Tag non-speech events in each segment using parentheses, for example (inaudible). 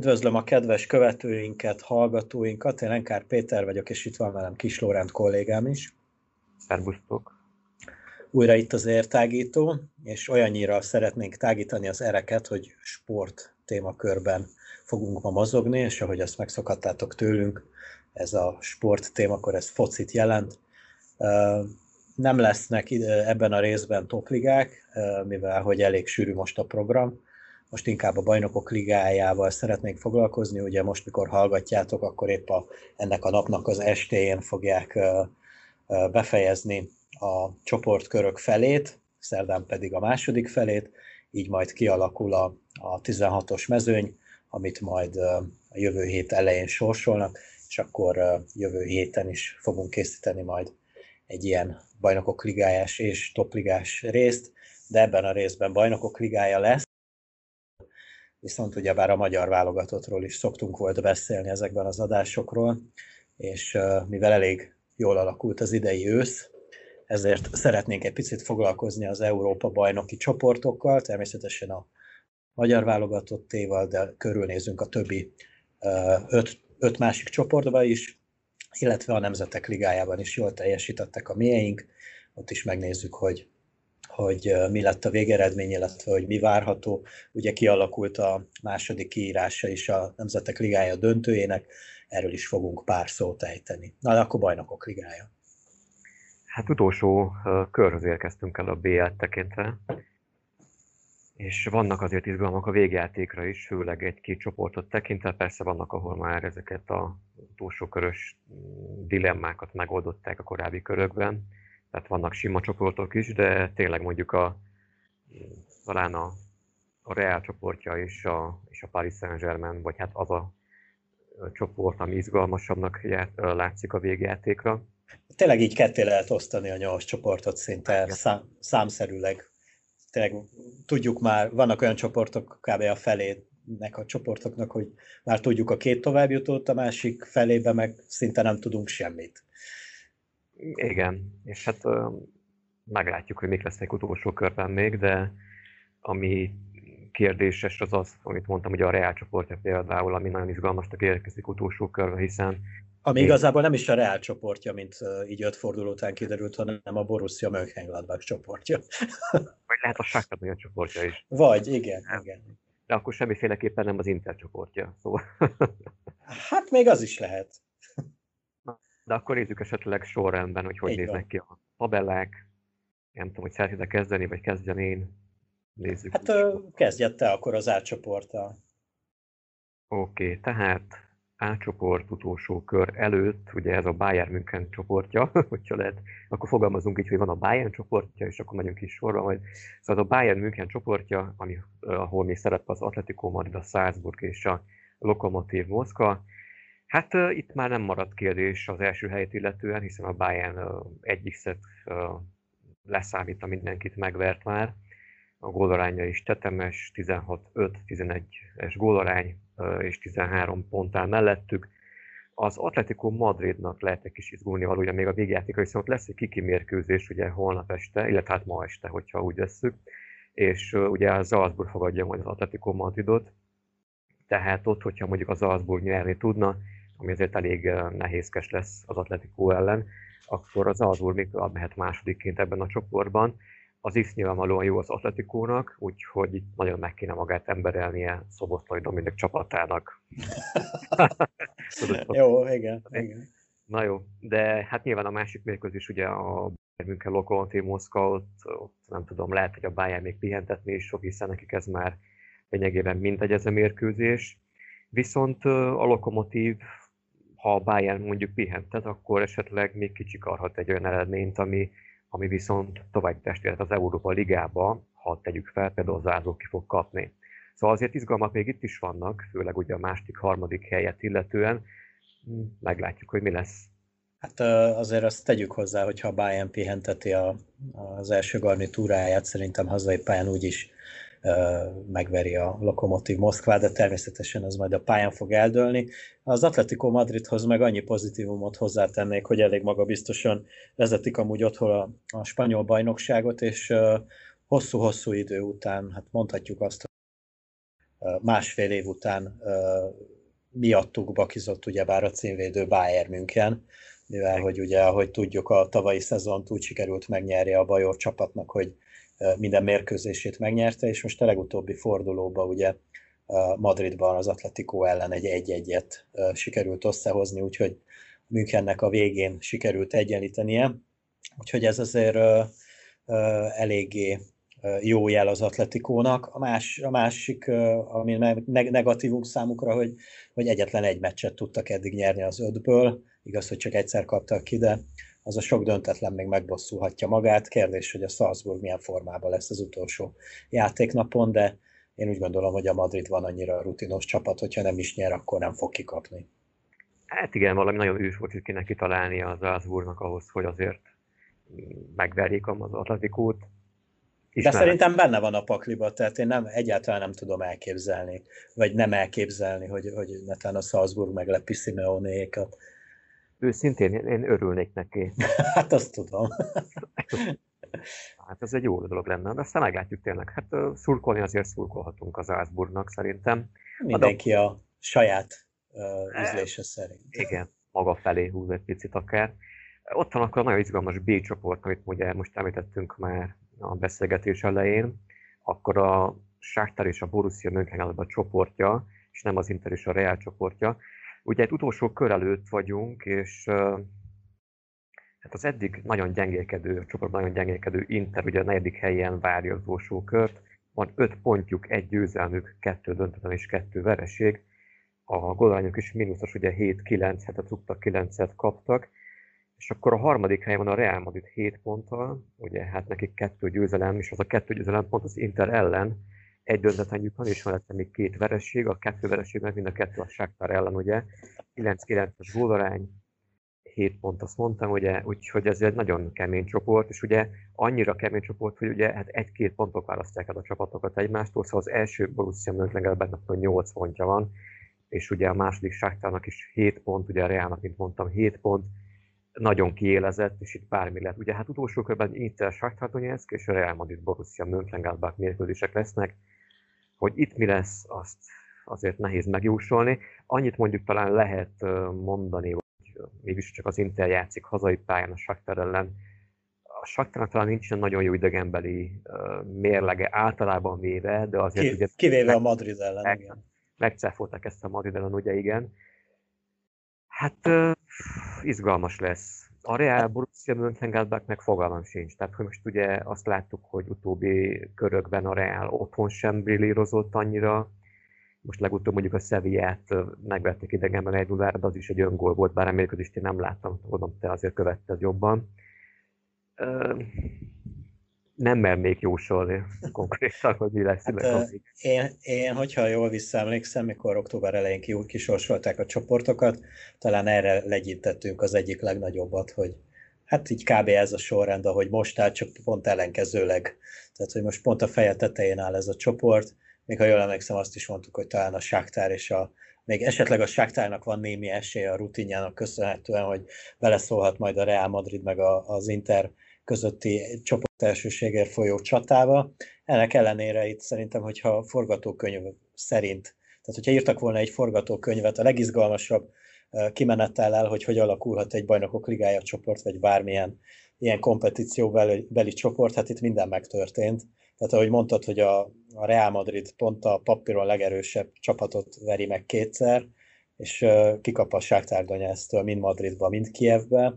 Üdvözlöm a kedves követőinket, hallgatóinkat. Én Lenkár Péter vagyok, és itt van velem Kis Lórend kollégám is. Szerbusztok! Újra itt az értágító, és olyannyira szeretnénk tágítani az ereket, hogy sport témakörben fogunk ma mozogni, és ahogy azt megszokhattátok tőlünk, ez a sport témakör, ez focit jelent. Nem lesznek ebben a részben topligák, mivel hogy elég sűrű most a program, most inkább a bajnokok ligájával szeretnék foglalkozni, ugye most, mikor hallgatjátok, akkor épp a, ennek a napnak az estéjén fogják befejezni a csoportkörök felét, szerdán pedig a második felét, így majd kialakul a, a 16-os mezőny, amit majd a jövő hét elején sorsolnak, és akkor jövő héten is fogunk készíteni majd egy ilyen bajnokok ligájás és topligás részt, de ebben a részben bajnokok ligája lesz, viszont ugyebár a magyar válogatottról is szoktunk volt beszélni ezekben az adásokról, és mivel elég jól alakult az idei ősz, ezért szeretnénk egy picit foglalkozni az Európa bajnoki csoportokkal, természetesen a magyar válogatottéval, de körülnézünk a többi öt, öt másik csoportba is, illetve a Nemzetek Ligájában is jól teljesítettek a mieink, ott is megnézzük, hogy hogy mi lett a végeredmény, illetve hogy mi várható. Ugye kialakult a második kiírása is a Nemzetek Ligája döntőjének, erről is fogunk pár szót ejteni. Na, de akkor bajnokok ligája. Hát utolsó körhöz érkeztünk el a BL tekintve, és vannak azért izgalmak a végjátékra is, főleg egy-két csoportot tekintve, persze vannak, ahol már ezeket a utolsó körös mm, dilemmákat megoldották a korábbi körökben tehát vannak sima csoportok is, de tényleg mondjuk a, talán a, a Real csoportja és a, és a Paris Saint-Germain, vagy hát az a csoport, ami izgalmasabbnak ját, látszik a végjátékra. Tényleg így ketté lehet osztani a nyolc csoportot szinte szám, számszerűleg. Tényleg tudjuk már, vannak olyan csoportok, kb. a felének a csoportoknak, hogy már tudjuk a két továbbjutót, a másik felébe meg szinte nem tudunk semmit. Igen, és hát meglátjuk, hogy mik lesznek utolsó körben még, de ami kérdéses az az, amit mondtam, hogy a Real csoportja például, ami nagyon izgalmasnak érkezik utolsó körbe, hiszen... Ami igazából nem is a Real csoportja, mint így öt forduló után kiderült, hanem a Borussia Mönchengladbach csoportja. (laughs) Vagy lehet a Shakhtar csoportja is. Vagy, igen, nem. igen. De akkor semmiféleképpen nem az Inter csoportja, szóval... Hát még az is lehet. De akkor nézzük esetleg sorrendben, hogy hogy Így néznek van. ki a tabellák. Nem tudom, hogy szeretnétek kezdeni, vagy kezdjen én. Nézzük. Hát kezdjed te akkor az átcsoporttal. Oké, okay, tehát átcsoport utolsó kör előtt, ugye ez a Bayern München csoportja, (laughs) hogyha lehet, akkor fogalmazunk így, hogy van a Bayern csoportja, és akkor megyünk is sorba majd. Szóval a Bayern München csoportja, ami, ahol még szerepel az Atletico Madrid, a Salzburg és a Lokomotív Moszkva, Hát uh, itt már nem maradt kérdés az első helyet illetően, hiszen a Bayern uh, egyik szett uh, leszámítva mindenkit megvert már. A gólaránya is tetemes, 16-5-11-es gólarány uh, és 13 pontál mellettük. Az Atletico Madridnak lehet egy kis izgulni valójában még a végjátéka, viszont lesz egy kiki mérkőzés ugye holnap este, illetve hát ma este, hogyha úgy vesszük. És uh, ugye a Salzburg fogadja majd az Atletico Madridot, tehát ott, hogyha mondjuk az Salzburg nyerni tudna, ami azért elég nehézkes lesz az Atletico ellen, akkor az Alzur még mehet másodikként ebben a csoportban. Az is nyilvánvalóan jó az Atletikónak, úgyhogy itt nagyon meg kéne magát emberelnie Szoboszlai Dominik csapatának. (laughs) jó, igen, igen. Na jó, de hát nyilván a másik mérkőzés ugye a München Lokomotív Moszkva, ott, ott, nem tudom, lehet, hogy a Bayern még pihentetni is fog, hiszen nekik ez már lényegében mindegy ez a mérkőzés. Viszont a Lokomotív ha a Bayern mondjuk pihentet, akkor esetleg még kicsikarhat egy olyan eredményt, ami, ami viszont tovább testért az Európa Ligába, ha tegyük fel, például az Ázó ki fog kapni. Szóval azért izgalmak még itt is vannak, főleg ugye a második, harmadik helyet illetően. Meglátjuk, hogy mi lesz. Hát azért azt tegyük hozzá, hogyha a Bayern pihenteti a, az első garnitúráját, szerintem hazai pályán úgyis megveri a Lokomotív Moszkvá, de természetesen az majd a pályán fog eldőlni. Az Atletico Madridhoz meg annyi pozitívumot hozzátennék, hogy elég magabiztosan vezetik amúgy otthon a, a spanyol bajnokságot, és hosszú-hosszú idő után, hát mondhatjuk azt, másfél év után miattuk bakizott ugyebár a címvédő Bayern München, mivel hogy ugye, ahogy tudjuk, a tavalyi szezont úgy sikerült megnyerje a Bajor csapatnak, hogy minden mérkőzését megnyerte, és most a legutóbbi fordulóban ugye Madridban az Atletico ellen egy egy-egyet sikerült összehozni, úgyhogy Münchennek a végén sikerült egyenlítenie. Úgyhogy ez azért eléggé jó jel az Atletikónak. A, más, a másik, ami negatívum számukra, hogy, hogy egyetlen egy meccset tudtak eddig nyerni az ötből. Igaz, hogy csak egyszer kaptak ki, de az a sok döntetlen még megbosszulhatja magát. Kérdés, hogy a Salzburg milyen formában lesz az utolsó játéknapon, de én úgy gondolom, hogy a Madrid van annyira rutinos csapat, hogyha nem is nyer, akkor nem fog kikapni. Hát igen, valami nagyon ős volt, kéne kitalálni az Salzburgnak ahhoz, hogy azért megverjék az Atletikót. De szerintem benne van a pakliba, tehát én nem, egyáltalán nem tudom elképzelni, vagy nem elképzelni, hogy, hogy netán a Salzburg meglepi Simeonékat. Őszintén én örülnék neki. (laughs) hát azt tudom. hát ez egy jó dolog lenne, de aztán meglátjuk tényleg. Hát szurkolni azért szurkolhatunk az Salzburgnak szerintem. Mindenki a, a saját uh, ízlése szerint. Igen, maga felé húz egy picit akár. Ott van akkor a nagyon izgalmas B csoport, amit ugye most említettünk már a beszélgetés elején, akkor a Sáktár és a Borussia Mönchengladbach csoportja, és nem az Inter és a Real csoportja. Ugye egy utolsó kör előtt vagyunk, és hát az eddig nagyon gyengélkedő, a csoport nagyon gyengélkedő Inter ugye a negyedik helyen várja az utolsó kört, van öt pontjuk, egy győzelmük, kettő döntetlen és kettő vereség. A gólányok is mínuszos, ugye 7-9, hetet rúgtak, 9-et kaptak, és akkor a harmadik helyen van a Real Madrid 7 ponttal, ugye hát nekik kettő győzelem, és az a kettő győzelem pont az Inter ellen, egy döntetlenjük van, és mellette még két vereség, a kettő vereség meg mind a kettő a Sáktár ellen, ugye, 9-9-es gólarány, 7 pont azt mondtam, ugye, úgyhogy ez egy nagyon kemény csoport, és ugye annyira kemény csoport, hogy ugye hát egy-két pontok választják el a csapatokat egymástól, szóval az első Borussia Mönchengladbachnak 8 pontja van, és ugye a második Sáktárnak is 7 pont, ugye a Realnak, mint mondtam, 7 pont, nagyon kiélezett, és itt bármi lehet. Ugye hát utolsó körben Inter Shakhtar Donetsk és a Real Madrid Borussia Mönchengladbach mérkőzések lesznek, hogy itt mi lesz, azt azért nehéz megjósolni. Annyit mondjuk talán lehet mondani, hogy mégis csak az Inter játszik hazai pályán a Shakhtar ellen. A Shakhtarnak talán nincsen nagyon jó idegenbeli mérlege általában véve, de azért Ki, ugye... Kivéve meg, a Madrid ellen, meg, igen. Megcáfolták ezt a Madrid ellen, ugye igen. Hát izgalmas lesz. A Real Borussia Mönchengladbach meg fogalmam sincs. Tehát, hogy most ugye azt láttuk, hogy utóbbi körökben a Real otthon sem brillírozott annyira. Most legutóbb mondjuk a Sevillát megvették idegenben egy 0 de az is egy öngól volt, bár a mérkőzést én nem láttam, tudom, te azért követted jobban. Nem mernék jósolni (laughs) konkrétan, hogy mi lesz. Hát, én, én, hogyha jól visszaemlékszem, mikor október elején kisorsolták a csoportokat, talán erre legyintettünk az egyik legnagyobbat, hogy hát így kb. ez a sorrend, ahogy most áll, csak pont ellenkezőleg. Tehát, hogy most pont a feje tetején áll ez a csoport, még ha jól emlékszem, azt is mondtuk, hogy talán a Sáktár és a még esetleg a Sáktárnak van némi esélye a rutinjának köszönhetően, hogy beleszólhat majd a Real Madrid meg a, az Inter közötti csoport elsőségért folyó csatába. Ennek ellenére itt szerintem, hogyha forgatókönyv szerint, tehát hogyha írtak volna egy forgatókönyvet, a legizgalmasabb kimenetellel, hogy hogy alakulhat egy bajnokok ligája csoport, vagy bármilyen ilyen kompetíció beli, beli csoport, hát itt minden megtörtént. Tehát ahogy mondtad, hogy a, a Real Madrid pont a papíron legerősebb csapatot veri meg kétszer, és uh, kikap a Sáktár Donetsztől mind Madridba, mind Kievbe,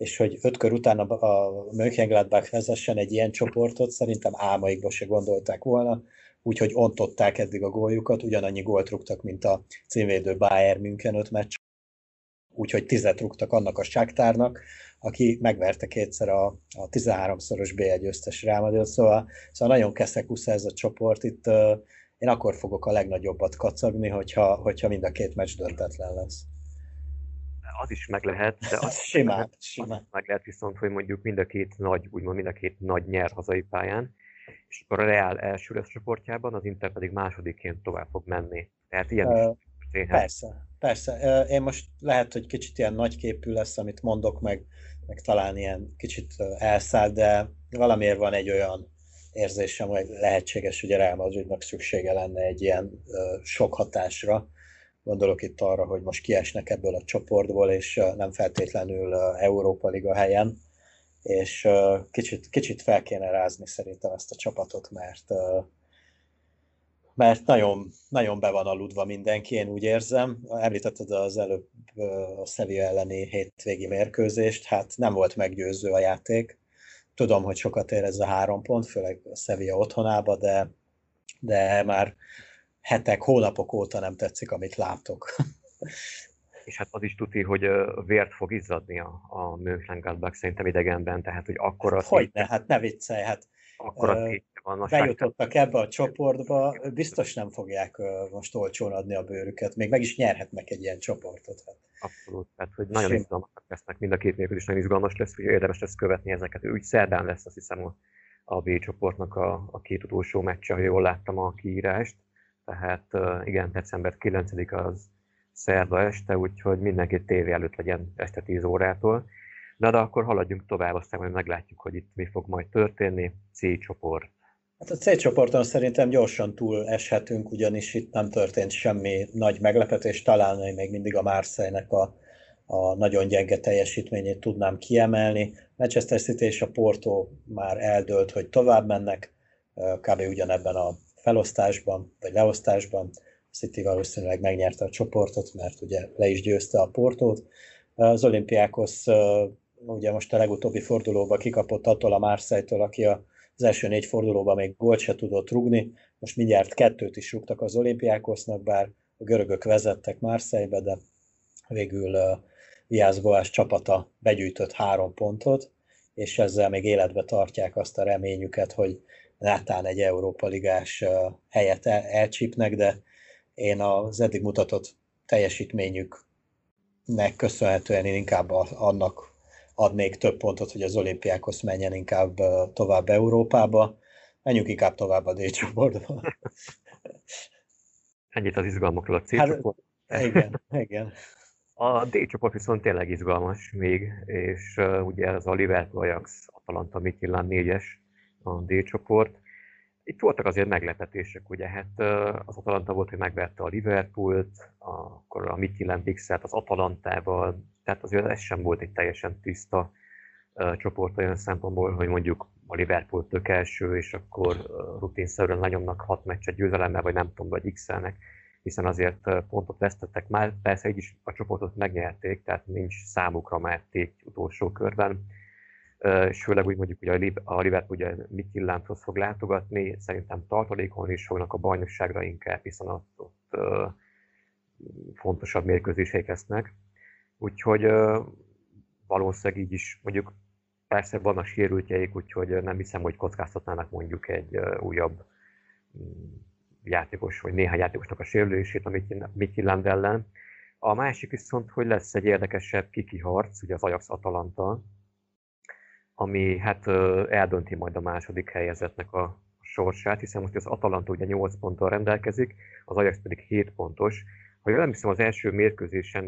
és hogy öt kör után a, a Mönchengladbach vezessen egy ilyen csoportot, szerintem álmaikba se gondolták volna, úgyhogy ontották eddig a góljukat, ugyanannyi gólt rúgtak, mint a címvédő Bayern München öt meccs, úgyhogy tizet rúgtak annak a Sáktárnak, aki megverte kétszer a, a 13-szoros B1 győztes Real szóval, szóval nagyon keszekusza ez a csoport, itt uh, én akkor fogok a legnagyobbat kacagni, hogyha, hogyha mind a két meccs döntetlen lesz Az is meg lehet, de az simán, lehet, simán. meg lehet viszont, hogy mondjuk mind a két nagy, úgymond mind a két nagy nyer hazai pályán, és akkor a Real első lesz csoportjában, az Inter pedig másodikként tovább fog menni. Tehát ilyen uh, is történhet. Persze, persze. Én most lehet, hogy kicsit ilyen nagyképű lesz, amit mondok, meg, meg talán ilyen kicsit elszáll, de valamiért van egy olyan érzésem, hogy lehetséges, hogy a Real Madridnak szüksége lenne egy ilyen sok hatásra. Gondolok itt arra, hogy most kiesnek ebből a csoportból, és nem feltétlenül Európa Liga helyen, és kicsit, kicsit fel kéne rázni szerintem ezt a csapatot, mert mert nagyon, nagyon be van aludva mindenki, én úgy érzem. Említetted az előbb a Sevilla elleni hétvégi mérkőzést, hát nem volt meggyőző a játék. Tudom, hogy sokat ér ez a három pont, főleg a Sevilla otthonába, de, de már hetek, hónapok óta nem tetszik, amit látok. (laughs) És hát az is tuti, hogy vért fog izzadni a, a Mönchengladbach szerintem idegenben, tehát hogy akkor az... Hogy ne, hát ne viccelj, hát akkor a van a bejutottak ebbe a csoportba, biztos nem fogják most olcsón adni a bőrüket, még meg is nyerhetnek egy ilyen csoportot. Hát. Abszolút, tehát hogy nagyon izgalmasak lesznek, mind a két is nagyon izgalmas lesz, hogy érdemes lesz követni ezeket. Úgy szerdán lesz azt hiszem a, a B csoportnak a, a két utolsó meccse, ha jól láttam a kiírást. Tehát igen, december 9 az szerda este, úgyhogy mindenki tévé előtt legyen este 10 órától. Na de akkor haladjunk tovább, aztán majd meglátjuk, hogy itt mi fog majd történni. C csoport. Hát a C csoporton szerintem gyorsan túl eshetünk, ugyanis itt nem történt semmi nagy meglepetés, talán még mindig a Marseille-nek a, a nagyon gyenge teljesítményét tudnám kiemelni. Manchester City és a Porto már eldőlt, hogy tovább mennek, kb. ugyanebben a felosztásban, vagy leosztásban. A City valószínűleg megnyerte a csoportot, mert ugye le is győzte a Portót. Az olimpiákhoz ugye most a legutóbbi fordulóban kikapott attól a Marseille-től, aki az első négy fordulóban még gólt se tudott rugni, most mindjárt kettőt is rúgtak az olimpiákosznak, bár a görögök vezettek Marseille-be, de végül uh, Viász Boás csapata begyűjtött három pontot, és ezzel még életbe tartják azt a reményüket, hogy nátán egy Európa Ligás helyet el, elcsípnek, de én az eddig mutatott teljesítményüknek köszönhetően én inkább annak adnék több pontot, hogy az olimpiákhoz menjen inkább tovább Európába. Menjünk inkább tovább a D csoportba. (laughs) Ennyit az izgalmakról a C hát, csoport. Igen, igen. A D csoport viszont tényleg izgalmas még, és uh, ugye ez a Liverpool Ajax Atalanta Midtjylland 4-es a D csoport. Itt voltak azért meglepetések, ugye hát az Atalanta volt, hogy megverte a Liverpoolt, akkor a Midtjylland x az Atalantával, tehát azért ez sem volt egy teljesen tiszta csoport olyan szempontból, hogy mondjuk a Liverpool tök első, és akkor rutinszerűen lenyomnak hat meccset győzelemmel, vagy nem tudom, vagy x hiszen azért pontot vesztettek már, persze így is a csoportot megnyerték, tehát nincs számukra már tét utolsó körben, és főleg úgy mondjuk, hogy a Liverpool ugye Midtjyllandhoz fog látogatni, szerintem tartalékon is fognak a bajnokságra inkább, hiszen ott, ott fontosabb mérkőzések lesznek. Úgyhogy valószínűleg így is, mondjuk persze vannak sérültjeik, úgyhogy nem hiszem, hogy kockáztatnának mondjuk egy újabb mm, játékos, vagy néhány játékosnak a sérülését a Midtjylland ellen. A másik viszont, hogy lesz egy érdekesebb kiki harc, ugye az Ajax Atalanta, ami hát eldönti majd a második helyezetnek a sorsát, hiszen most az Atalanta ugye 8 ponttal rendelkezik, az Ajax pedig 7 pontos, ha jól emlékszem, az első mérkőzésen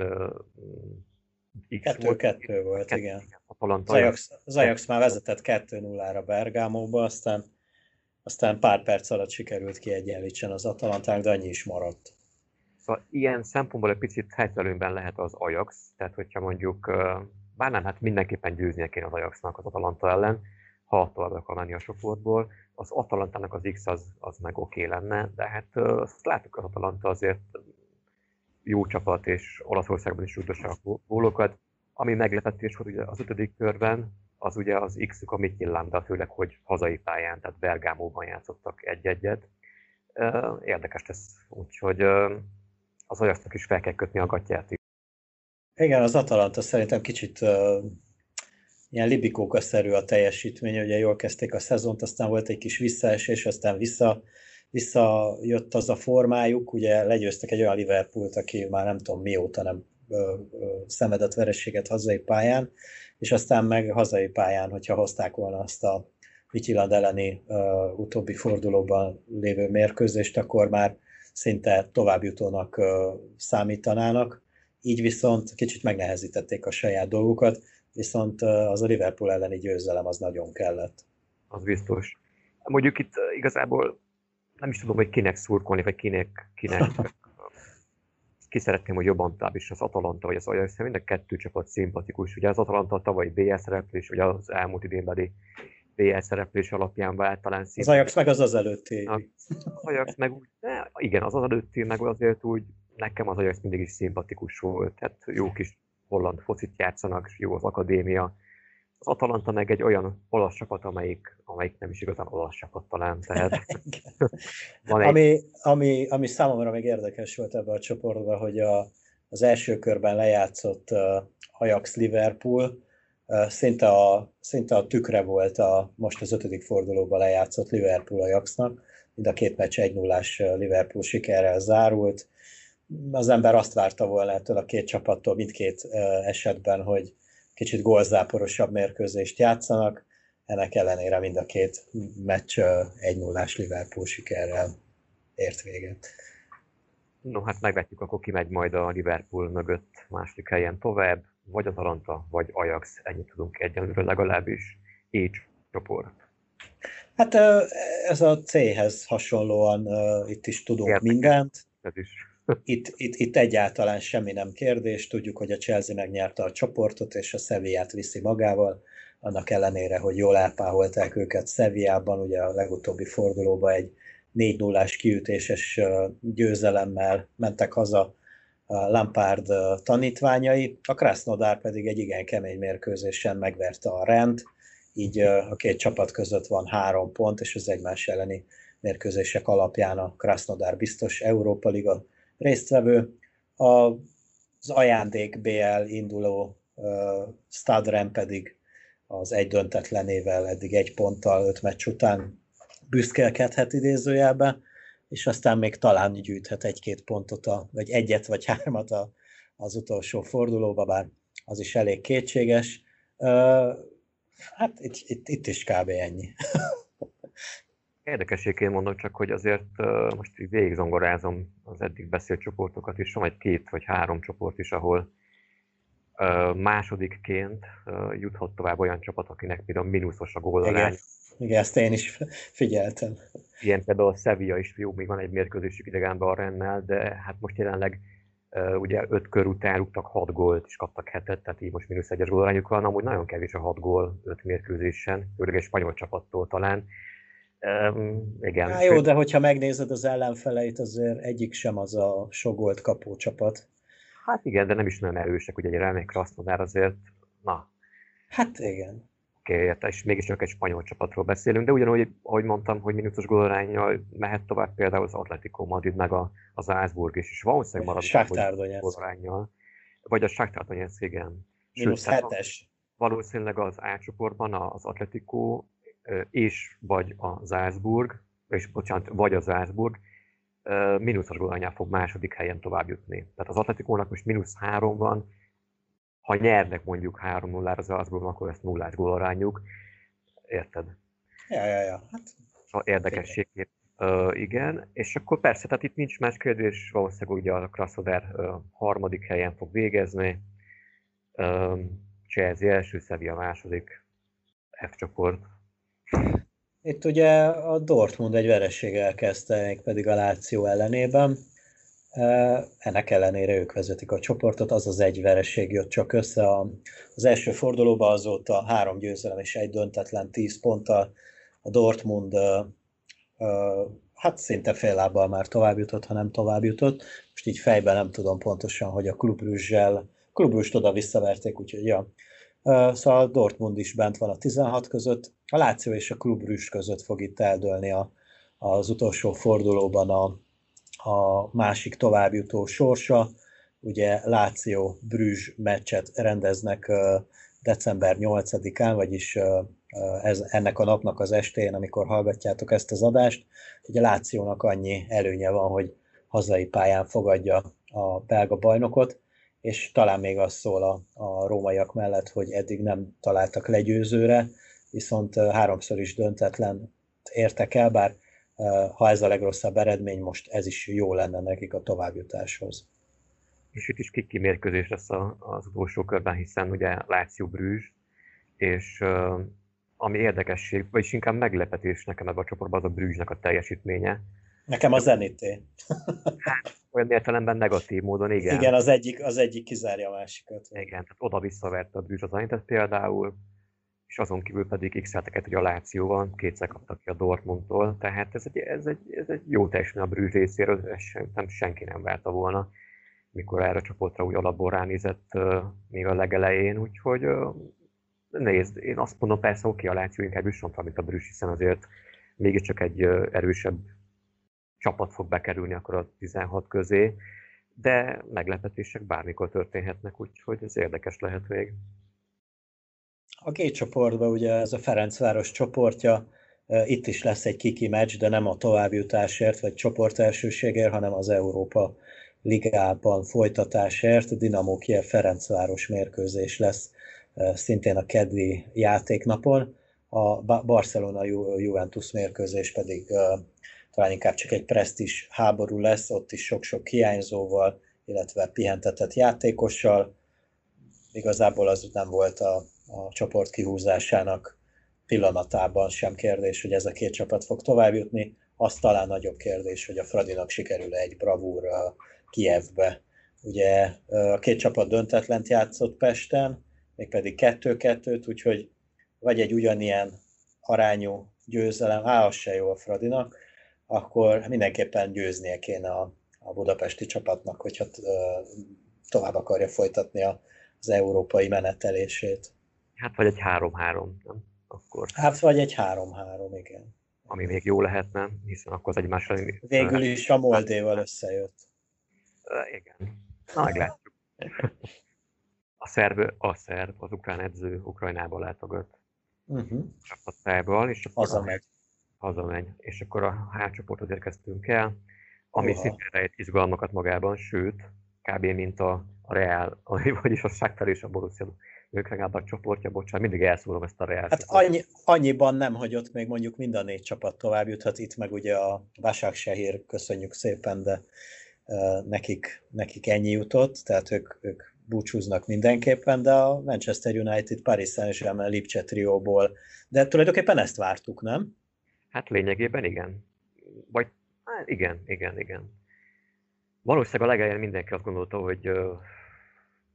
X kettő, volt. Kettő volt, kettő, igen. igen. Az Ajax, az Ajax már vezetett 2-0-ra Bergámóba, aztán, aztán pár perc alatt sikerült kiegyenlítsen az Atalantának, de annyi is maradt. Szóval ilyen szempontból egy picit helytelőben lehet az Ajax, tehát hogyha mondjuk, bár nem, hát mindenképpen győznie kéne az Ajaxnak az Atalanta ellen, ha tovább akar menni a csoportból. Az Atalantának az X az, az meg oké okay lenne, de hát azt látjuk az Atalanta azért jó csapat, és Olaszországban is rúgdossa a gólokat. Ami meglepetés volt ugye az ötödik körben, az ugye az X-ük a Midtjylanda, főleg, hogy hazai pályán, tehát Bergámóban játszottak egy-egyet. Érdekes lesz, úgyhogy az Ajaxnak is fel kell kötni a gatyát. Igen, az Atalanta szerintem kicsit uh, ilyen libikóka-szerű a teljesítmény, ugye jól kezdték a szezont, aztán volt egy kis visszaesés, aztán vissza visszajött az a formájuk, ugye legyőztek egy olyan Liverpoolt, aki már nem tudom mióta nem szemedett verességet hazai pályán, és aztán meg hazai pályán, hogyha hozták volna azt a Vityiland elleni uh, utóbbi fordulóban lévő mérkőzést, akkor már szinte továbbjutónak uh, számítanának. Így viszont kicsit megnehezítették a saját dolgukat, viszont az a Liverpool elleni győzelem az nagyon kellett. Az biztos. Mondjuk itt igazából nem is tudom, hogy kinek szurkolni, vagy kinek, kinek (laughs) ki szeretném, hogy jobban tovább is az Atalanta vagy az Ajax, mind a kettő csapat szimpatikus. Ugye az Atalanta tavalyi BL szereplés, vagy az elmúlt idénbeli BL szereplés alapján vált talán szint. Az Ajax meg az az előtti. Az Ajax meg úgy, de igen, az az előtti, meg azért úgy, nekem az Ajax mindig is szimpatikus volt. Tehát jó kis holland focit játszanak, jó az akadémia, az Atalanta meg egy olyan olasz csapat, amelyik, amelyik nem is igazán olasz csapat talán, tehát (laughs) (laughs) van egy... ami, ami, ami számomra még érdekes volt ebben a csoportban, hogy a, az első körben lejátszott uh, Ajax-Liverpool uh, szinte, a, szinte a tükre volt a most az ötödik fordulóban lejátszott Liverpool Ajaxnak, mind a két meccs 1 0 Liverpool sikerrel zárult. Az ember azt várta volna ettől a két csapattól mindkét esetben, hogy kicsit gólzáporosabb mérkőzést játszanak, ennek ellenére mind a két meccs 1 0 Liverpool sikerrel ért véget. No, hát megvetjük, akkor ki megy majd a Liverpool mögött második helyen tovább, vagy Atalanta, vagy Ajax, ennyit tudunk egyenlőre legalábbis, így csoport. Hát ez a C-hez hasonlóan itt is tudunk Érdekes. mindent. Ez is. Itt, itt, itt egyáltalán semmi nem kérdés, tudjuk, hogy a Chelsea megnyerte a csoportot, és a Sevillát viszi magával, annak ellenére, hogy jól elpáholták őket Sevillában, ugye a legutóbbi fordulóban egy 4 0 kiütéses győzelemmel mentek haza Lampard tanítványai, a Krasnodar pedig egy igen kemény mérkőzésen megverte a rend, így a két csapat között van három pont, és az egymás elleni mérkőzések alapján a Krasnodar biztos Európa Liga résztvevő. Az ajándék BL induló Stadrem pedig az egy döntetlenével eddig egy ponttal öt meccs után büszkelkedhet idézőjelbe, és aztán még talán gyűjthet egy-két pontot, a, vagy egyet vagy hármat a, az utolsó fordulóba, bár az is elég kétséges. Uh, hát itt, itt, itt is kb. ennyi. (laughs) Érdekességként mondom csak, hogy azért uh, most így végigzongorázom az eddig beszélt csoportokat, és van egy két vagy három csoport is, ahol uh, másodikként uh, juthat tovább olyan csapat, akinek például mínuszos a gólarány. Igen. Igen, ezt én is figyeltem. Ilyen például a Sevilla is, jó, még van egy mérkőzésük idegenben a Rennel, de hát most jelenleg uh, ugye öt kör után rúgtak hat gólt, és kaptak hetet, tehát így most mínusz egyes gólrányuk van, amúgy nagyon kevés a hat gól öt mérkőzésen, főleg egy spanyol csapattól talán Um, igen. Há, jó, de hogyha megnézed az ellenfeleit, azért egyik sem az a sogolt kapó csapat. Hát igen, de nem is nagyon erősek, ugye egy remény Krasnodár azért, na. Hát igen. Oké, okay, és mégis csak egy spanyol csapatról beszélünk, de ugyanúgy, ahogy mondtam, hogy minutos gólarányjal mehet tovább például az Atletico Madrid, meg a, az Álszburg is, és valószínűleg marad gólárányjal. Vagy a Shakhtar Donetsk, igen. Minusz hetes. Valószínűleg az A csoportban az Atletico és vagy a Salzburg, és bocsánat, vagy a Salzburg mínuszos gólanyál fog második helyen tovább jutni. Tehát az Atletikónak most mínusz három van, ha nyernek mondjuk 3-0-ra az Salzburg, akkor ezt nullás gólarányuk. Érted? Ja, ja, ja. Hát, a érdekességét. Uh, igen, és akkor persze, tehát itt nincs más kérdés, valószínűleg ugye a Krasnodar uh, harmadik helyen fog végezni, uh, Chelsea első, Sevilla második, F csoport, itt ugye a Dortmund egy verességgel kezdte, pedig a Láció ellenében. Ennek ellenére ők vezetik a csoportot, az az egy veresség jött csak össze. Az első fordulóban azóta három győzelem és egy döntetlen tíz ponttal. A Dortmund hát szinte fél lábbal már tovább jutott, ha nem tovább jutott. Most így fejben nem tudom pontosan, hogy a klubrüzsel, klubrüst oda visszaverték, úgyhogy ja. Szóval Dortmund is bent van a 16 között, a Láció és a Klub Brüssz között fog itt eldőlni a, az utolsó fordulóban a, a másik továbbjutó sorsa. Ugye Láció Brüzs meccset rendeznek december 8-án, vagyis ez, ennek a napnak az estén, amikor hallgatjátok ezt az adást. Ugye Lációnak annyi előnye van, hogy hazai pályán fogadja a belga bajnokot, és talán még az szól a, a rómaiak mellett, hogy eddig nem találtak legyőzőre, viszont háromszor is döntetlen értek el, bár ha ez a legrosszabb eredmény, most ez is jó lenne nekik a továbbjutáshoz. És itt is kiki mérkőzés lesz az utolsó körben, hiszen ugye Láció Brüzs, és ami érdekesség, vagyis inkább meglepetés nekem ebben a csoportban az a Brüzsnek a teljesítménye. Nekem a Zenité. (laughs) hát, olyan értelemben negatív módon, igen. Igen, az egyik, az egyik kizárja a másikat. Igen, tehát oda visszavert a Brüzs az Zenitet például, és azon kívül pedig x hogy a Lációval kétszer kaptak ki a Dortmundtól, tehát ez egy, ez egy, ez egy jó teljesítmény a Brüzs részéről, ezt sem, senki nem várta volna, mikor erre a csoportra úgy alapból ránézett még a legelején, úgyhogy nézd, én azt mondom, persze oké, a Láció inkább jusson fel, mint a Brüssz, hiszen azért mégiscsak egy erősebb csapat fog bekerülni akkor a 16 közé, de meglepetések bármikor történhetnek, úgyhogy ez érdekes lehet még. A két csoportban ugye ez a Ferencváros csoportja, itt is lesz egy kiki meccs, de nem a továbbjutásért, vagy csoportelsőségért, hanem az Európa Ligában folytatásért. Dinamo Kiev Ferencváros mérkőzés lesz szintén a keddi játéknapon. A Barcelona Juventus mérkőzés pedig talán inkább csak egy presztis háború lesz, ott is sok-sok hiányzóval, illetve pihentetett játékossal. Igazából az nem volt a a csoport kihúzásának pillanatában sem kérdés, hogy ez a két csapat fog továbbjutni. Az talán nagyobb kérdés, hogy a Fradinak sikerül egy bravúr Kievbe. Ugye a két csapat döntetlent játszott Pesten, mégpedig kettő-kettőt, úgyhogy vagy egy ugyanilyen arányú győzelem, á, az se jó a Fradinak, akkor mindenképpen győznie kéne a, a budapesti csapatnak, hogyha tovább akarja folytatni az európai menetelését. Hát vagy egy 3-3, nem? Akkor. Hát vagy egy 3-3, igen. Ami még jó lehetne, hiszen akkor az egymásra... Végül is a Moldéval összejött. Igen. Na, meglátjuk. A szerb, a szerb, az ukrán edző Ukrajnába látogat. Uh-huh. Csapatából, és akkor hazamegy. Hazamegy. És akkor a hátcsoporthoz érkeztünk el, ami Oha. szintén rejt izgalmakat magában, sőt, kb. mint a, a Real, (laughs) vagyis a Shakhtar és a Borussia ők legalább a csoportja, bocsánat, mindig elszólom ezt a Real. Hát annyi, annyiban nem, hogy ott még mondjuk mind a négy csapat tovább juthat, itt meg ugye a Vasák Sehír, köszönjük szépen, de uh, nekik, nekik ennyi jutott, tehát ők, ők búcsúznak mindenképpen, de a Manchester United, Paris Saint-Germain, Lipcse trióból, de tulajdonképpen ezt vártuk, nem? Hát lényegében igen. Vagy hát igen, igen, igen. Valószínűleg a legelején mindenki azt gondolta, hogy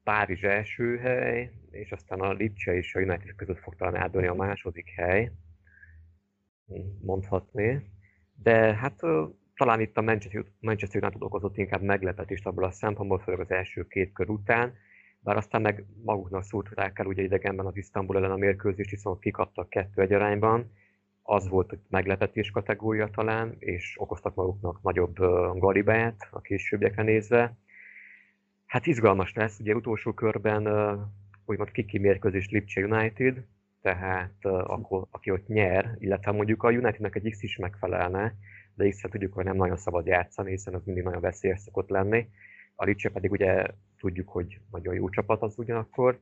Párizs első hely, és aztán a Lipcse és a United között fog talán eldőlni a második hely, mondhatni. De hát talán itt a Manchester, United okozott inkább meglepetést abból a szempontból, főleg az első két kör után, bár aztán meg maguknak szúrták el ugye idegenben az Isztambul ellen a mérkőzést, viszont kikaptak kettő egy arányban. Az volt hogy meglepetés kategória talán, és okoztak maguknak nagyobb galibát a későbbiekre nézve. Hát izgalmas lesz, ugye utolsó körben úgymond kiki mérkőzés Lipcse United, tehát akkor, aki ott nyer, illetve mondjuk a Unitednek egy X is megfelelne, de x tudjuk, hogy nem nagyon szabad játszani, hiszen az mindig nagyon veszélyes szokott lenni. A Lipcse pedig ugye tudjuk, hogy nagyon jó csapat az ugyanakkor.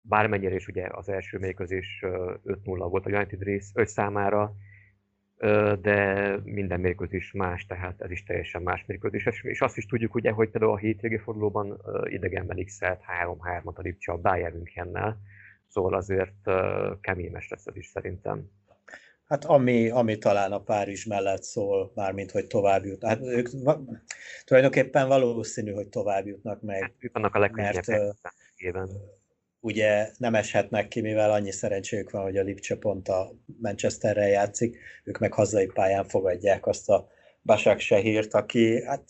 Bármennyire is ugye az első mérkőzés 5-0 volt a United rész 5 számára, de minden mérkőzés más, tehát ez is teljesen más mérkőzés. És azt is tudjuk ugye, hogy például a hétvégi fordulóban idegenben x-elt 3-3-at a Lipcse a Bayern Münchennel, szóval azért keményes lesz ez is szerintem. Hát ami, ami talán a Párizs mellett szól, mármint hogy tovább jut. Hát ők tulajdonképpen valószínű, hogy tovább jutnak meg. Hát ők vannak a mert, ugye nem eshetnek ki, mivel annyi szerencséjük van, hogy a Lipcse pont a Manchesterrel játszik, ők meg hazai pályán fogadják azt a Basak Sehírt, aki hát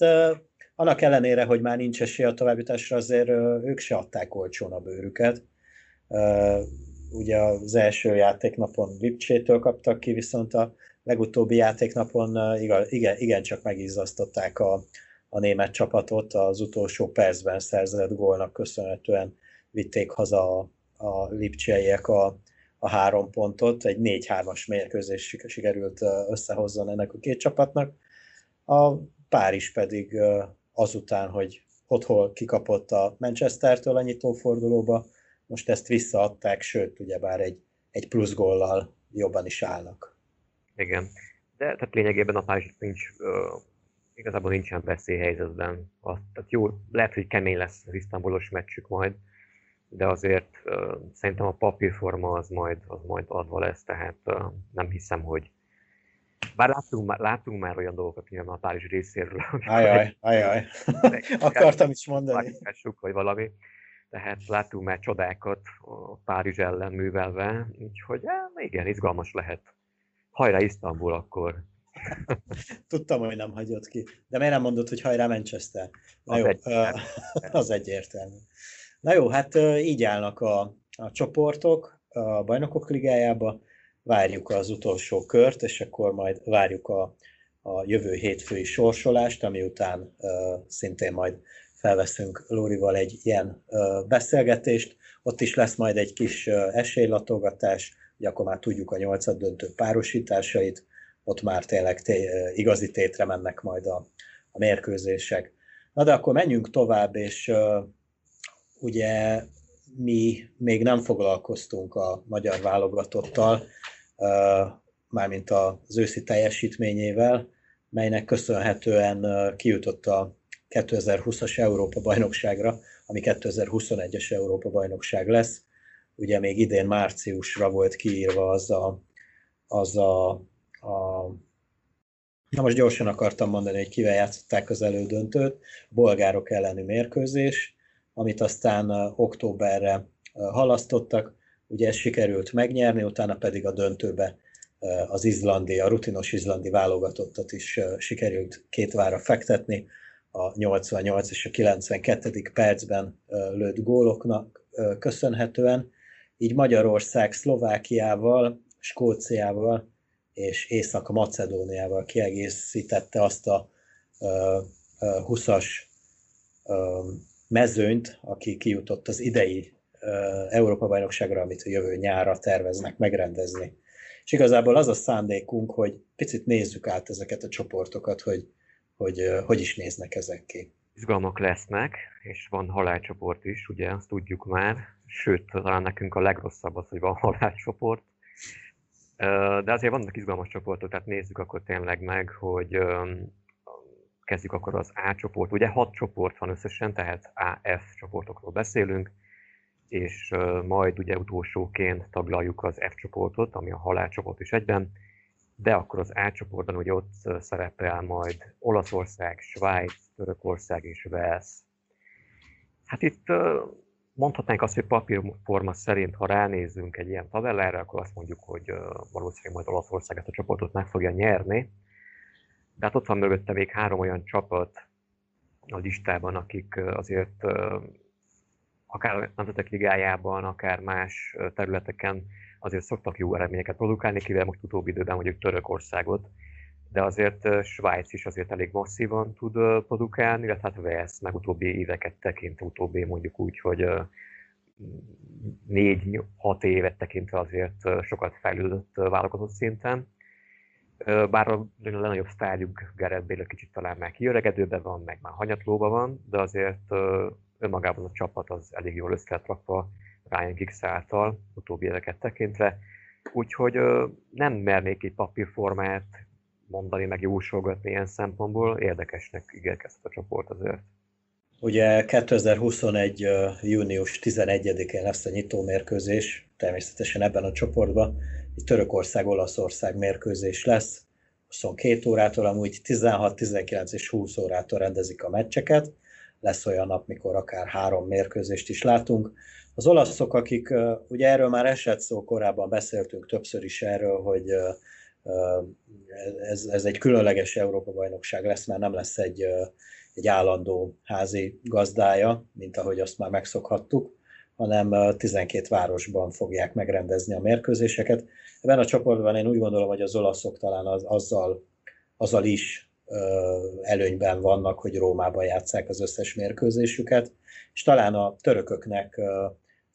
annak ellenére, hogy már nincs esély a továbbításra, azért ők se adták olcsón a bőrüket. Ugye az első játéknapon Lipcsétől kaptak ki, viszont a legutóbbi játéknapon igen, igen csak megizzasztották a, a német csapatot az utolsó percben szerzett gólnak köszönhetően vitték haza a, a lipcseiek a, a három pontot, egy 4-3-as mérkőzés sikerült összehozzon ennek a két csapatnak. A Párizs pedig azután, hogy otthon kikapott a Manchester-től a nyitófordulóba, most ezt visszaadták, sőt, ugyebár egy, egy plusz gollal jobban is állnak. Igen, de tehát lényegében a Párizs nincs, uh, igazából nincsen veszélyhelyzetben. Azt, tehát jó, lehet, hogy kemény lesz az isztambulos meccsük majd, de azért uh, szerintem a papírforma az majd, az majd adva lesz, tehát uh, nem hiszem, hogy bár láttunk már, láttunk már olyan dolgokat nyilván a Párizs részéről. Ajaj, ajaj. Akartam is mondani. Vagy valami. Tehát láttunk már csodákat a Párizs ellen művelve, úgyhogy eh, igen, izgalmas lehet. Hajrá Isztambul akkor. (laughs) Tudtam, hogy nem hagyott ki. De miért nem mondod, hogy hajrá Manchester? Na az jó, egyértelmű. (laughs) az egyértelmű. Na jó, hát így állnak a, a csoportok a bajnokok ligájába várjuk az utolsó kört, és akkor majd várjuk a, a jövő hétfői sorsolást, ami után szintén majd felveszünk Lórival egy ilyen beszélgetést. Ott is lesz majd egy kis esélylatogatás, hogy akkor már tudjuk a nyolcad döntő párosításait, ott már tényleg té- igazi tétre mennek majd a, a mérkőzések. Na de akkor menjünk tovább, és uh, ugye mi még nem foglalkoztunk a magyar válogatottal, mármint az őszi teljesítményével, melynek köszönhetően kijutott a 2020-as Európa-bajnokságra, ami 2021-es Európa-bajnokság lesz. Ugye még idén márciusra volt kiírva az a, az a, a Na most gyorsan akartam mondani, hogy kivel játszották az elődöntőt, bolgárok elleni mérkőzés, amit aztán októberre halasztottak, ugye ezt sikerült megnyerni, utána pedig a döntőbe az izlandi, a rutinos izlandi válogatottat is sikerült két vára fektetni, a 88 és a 92. percben lőtt góloknak köszönhetően. Így Magyarország Szlovákiával, Skóciával és Észak-Macedóniával kiegészítette azt a 20-as mezőnyt, aki kijutott az idei Európa-bajnokságra, amit a jövő nyára terveznek megrendezni. És igazából az a szándékunk, hogy picit nézzük át ezeket a csoportokat, hogy hogy, hogy is néznek ezek ki. Izgalmak lesznek, és van halálcsoport is, ugye, azt tudjuk már, sőt, talán nekünk a legrosszabb az, hogy van (laughs) halálcsoport. De azért vannak izgalmas csoportok, tehát nézzük akkor tényleg meg, hogy kezdjük akkor az A csoport. Ugye hat csoport van összesen, tehát AF csoportokról beszélünk, és majd ugye utolsóként taglaljuk az F csoportot, ami a halálcsoport is egyben, de akkor az A csoportban ugye ott szerepel majd Olaszország, Svájc, Törökország és Wales. Hát itt mondhatnánk azt, hogy papírforma szerint, ha ránézzünk egy ilyen tabellára, akkor azt mondjuk, hogy valószínűleg majd Olaszország ezt a csoportot meg fogja nyerni. De hát ott van mögötte még három olyan csapat a listában, akik azért akár a Nemzetek Ligájában, akár más területeken azért szoktak jó eredményeket produkálni, kivel most utóbbi időben mondjuk Törökországot, de azért Svájc is azért elég masszívan tud produkálni, illetve hát Wales meg utóbbi éveket tekint, utóbbi mondjuk úgy, hogy négy-hat évet tekintve azért sokat fejlődött válogatott szinten. Bár a legnagyobb sztárjuk Gareth Bale kicsit talán már kiöregedőben van, meg már hanyatlóban van, de azért önmagában a csapat az elég jól össze lett rakva Ryan Giggs által, utóbbi éveket tekintve. Úgyhogy nem mernék egy papírformát mondani, meg jósolgatni ilyen szempontból. Érdekesnek ígérkezett a csoport azért. Ugye 2021. június 11-én lesz a nyitó mérkőzés, természetesen ebben a csoportban. Egy Törökország-Olaszország mérkőzés lesz. 22 órától, amúgy 16, 19 és 20 órától rendezik a meccseket lesz olyan nap, mikor akár három mérkőzést is látunk. Az olaszok, akik, ugye erről már esett szó, korábban beszéltünk többször is erről, hogy ez, ez egy különleges Európa-bajnokság lesz, mert nem lesz egy, egy állandó házi gazdája, mint ahogy azt már megszokhattuk, hanem 12 városban fogják megrendezni a mérkőzéseket. Ebben a csoportban én úgy gondolom, hogy az olaszok talán az, azzal, azzal is előnyben vannak, hogy Rómában játszák az összes mérkőzésüket, és talán a törököknek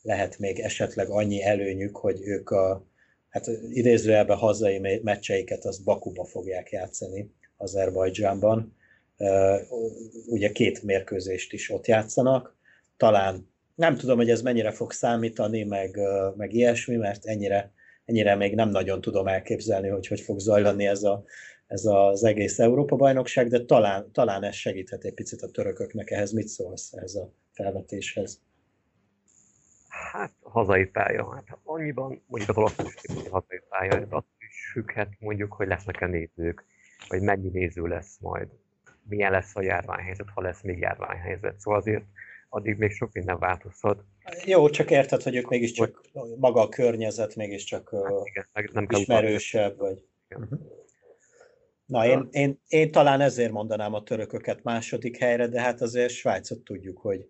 lehet még esetleg annyi előnyük, hogy ők a hát idézőjelben hazai meccseiket az Bakuba fogják játszani, Azerbajdzsánban. ugye két mérkőzést is ott játszanak. Talán nem tudom, hogy ez mennyire fog számítani, meg, meg ilyesmi, mert ennyire, ennyire még nem nagyon tudom elképzelni, hogy hogy fog zajlani ez, a, ez az egész Európa-bajnokság, de talán, talán ez segíthet egy picit a törököknek. Ehhez mit szólsz ez a felvetéshez? Hát hazai pálya, hát annyiban mondjuk az olasz is hazai pálya, ez azt is függhet mondjuk, hogy lesznek-e nézők, vagy mennyi néző lesz majd, milyen lesz a járványhelyzet, ha lesz még járványhelyzet. Szóval azért addig még sok minden változhat. Jó, csak érted, hogy ők mégiscsak, maga a környezet mégiscsak hát igen, nem ismerősebb, vagy... Igen. Uh-huh. Na, én, én, én talán ezért mondanám a törököket második helyre, de hát azért Svájcot tudjuk, hogy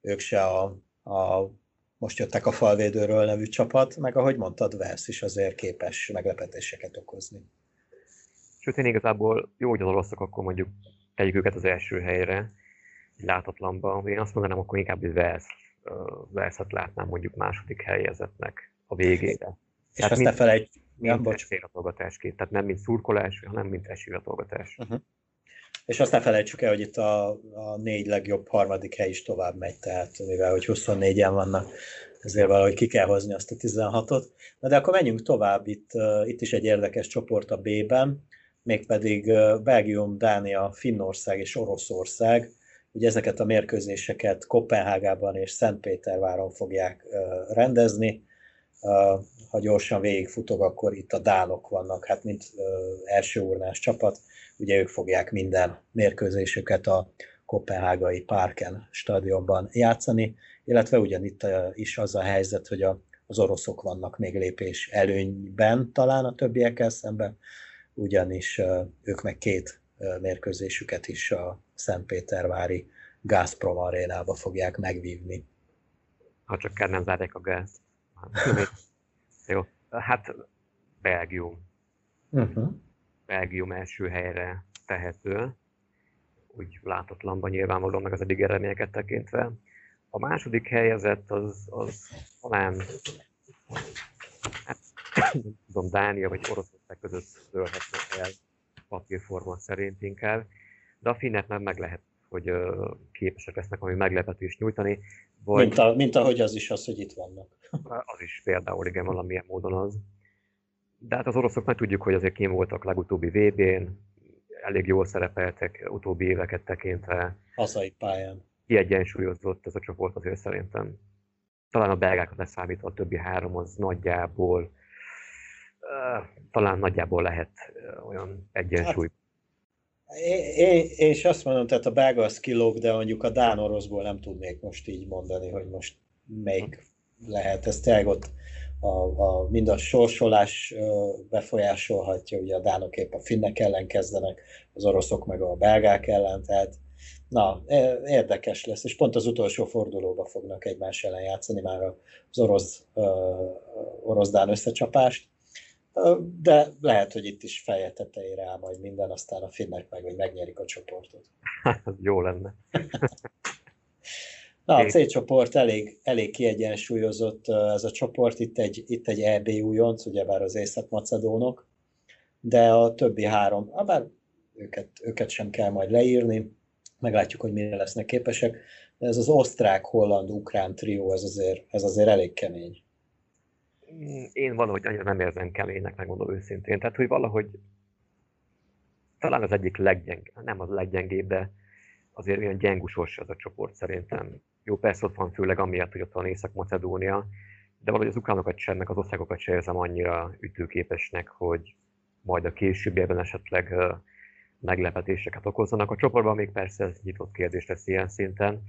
ők se a, a most jöttek a falvédőről nevű csapat, meg ahogy mondtad, Vesz is azért képes meglepetéseket okozni. Sőt, én igazából jó, hogy az oroszok akkor mondjuk tegyük őket az első helyre, látatlanban. Én azt mondanám, akkor inkább egy Vesz, Velszet látnám mondjuk második helyezetnek a végére. És Tehát azt ne felejtsd, mint ja, esélylatolgatásként, tehát nem mint szurkolás, hanem mint esélylatolgatás. Uh-huh. És azt ne felejtsük el, hogy itt a, a négy legjobb harmadik hely is tovább megy, tehát mivel hogy 24-en vannak, ezért valahogy ki kell hozni azt a 16-ot. Na de akkor menjünk tovább, itt, itt is egy érdekes csoport a B-ben, mégpedig Belgium, Dánia, Finnország és Oroszország. Ugye ezeket a mérkőzéseket Kopenhágában és Szentpéterváron fogják rendezni. Ha gyorsan végigfutok, akkor itt a dánok vannak, hát mint első urnás csapat, ugye ők fogják minden mérkőzésüket a kopenhágai Parken stadionban játszani, illetve ugyanitt is az a helyzet, hogy a, az oroszok vannak még lépés előnyben talán a többiekkel szemben, ugyanis ők meg két mérkőzésüket is a Szentpétervári Gazprom arénába fogják megvívni. Ha csak kell nem zárják a gázt. Jó. Hát Belgium. Uh-huh. Belgium első helyre tehető, úgy látatlanban nyilvánvalóan meg az eddig eredményeket tekintve. A második helyezett az, az talán hát, nem tudom, Dánia vagy Oroszország között dőlhetne el papírforma szerint inkább, de a finnet már meg lehet, hogy képesek lesznek ami meglepetést nyújtani. Vagy... Mint, a, mint ahogy az is az, hogy itt vannak. (laughs) Az is például igen, valamilyen módon az. De hát az oroszok meg tudjuk, hogy azért kim voltak legutóbbi VB-n, elég jól szerepeltek utóbbi éveket tekintve. Hazai pályán. Kiegyensúlyozott ez a csoport azért szerintem. Talán a belgákat leszámítva a többi három az nagyjából, talán nagyjából lehet olyan egyensúly. Hát, én, én is azt mondom, tehát a belga az kilóg, de mondjuk a Dán oroszból nem tudnék most így mondani, hogy most melyik lehet. Ez tényleg ott a, a, mind a sorsolás befolyásolhatja, ugye a dánok épp a finnek ellen kezdenek, az oroszok meg a belgák ellen, tehát na, érdekes lesz, és pont az utolsó fordulóba fognak egymás ellen játszani már az orosz, orosz-dán összecsapást, de lehet, hogy itt is feje tetejére áll majd minden, aztán a finnek meg, hogy megnyerik a csoportot. (laughs) Jó lenne. (laughs) Na, a C csoport elég, elég kiegyensúlyozott ez a csoport, itt egy, itt egy EB újonc, ugyebár az észak-macedónok, de a többi három, bár őket, őket sem kell majd leírni, meglátjuk, hogy mire lesznek képesek, de ez az osztrák, holland, ukrán trió, ez azért, ez azért elég kemény. Én valahogy annyira nem érzem keménynek, megmondom őszintén. Tehát, hogy valahogy talán az egyik leggyeng, nem az leggyengébb, de azért olyan gyengusos az a csoport szerintem. Jó, persze ott van főleg amiatt, hogy ott van Észak-Macedónia, de valahogy az ukránokat sem, meg az országokat sem érzem annyira ütőképesnek, hogy majd a későbbiekben esetleg meglepetéseket okozzanak. A csoportban még persze ez nyitott kérdés lesz ilyen szinten.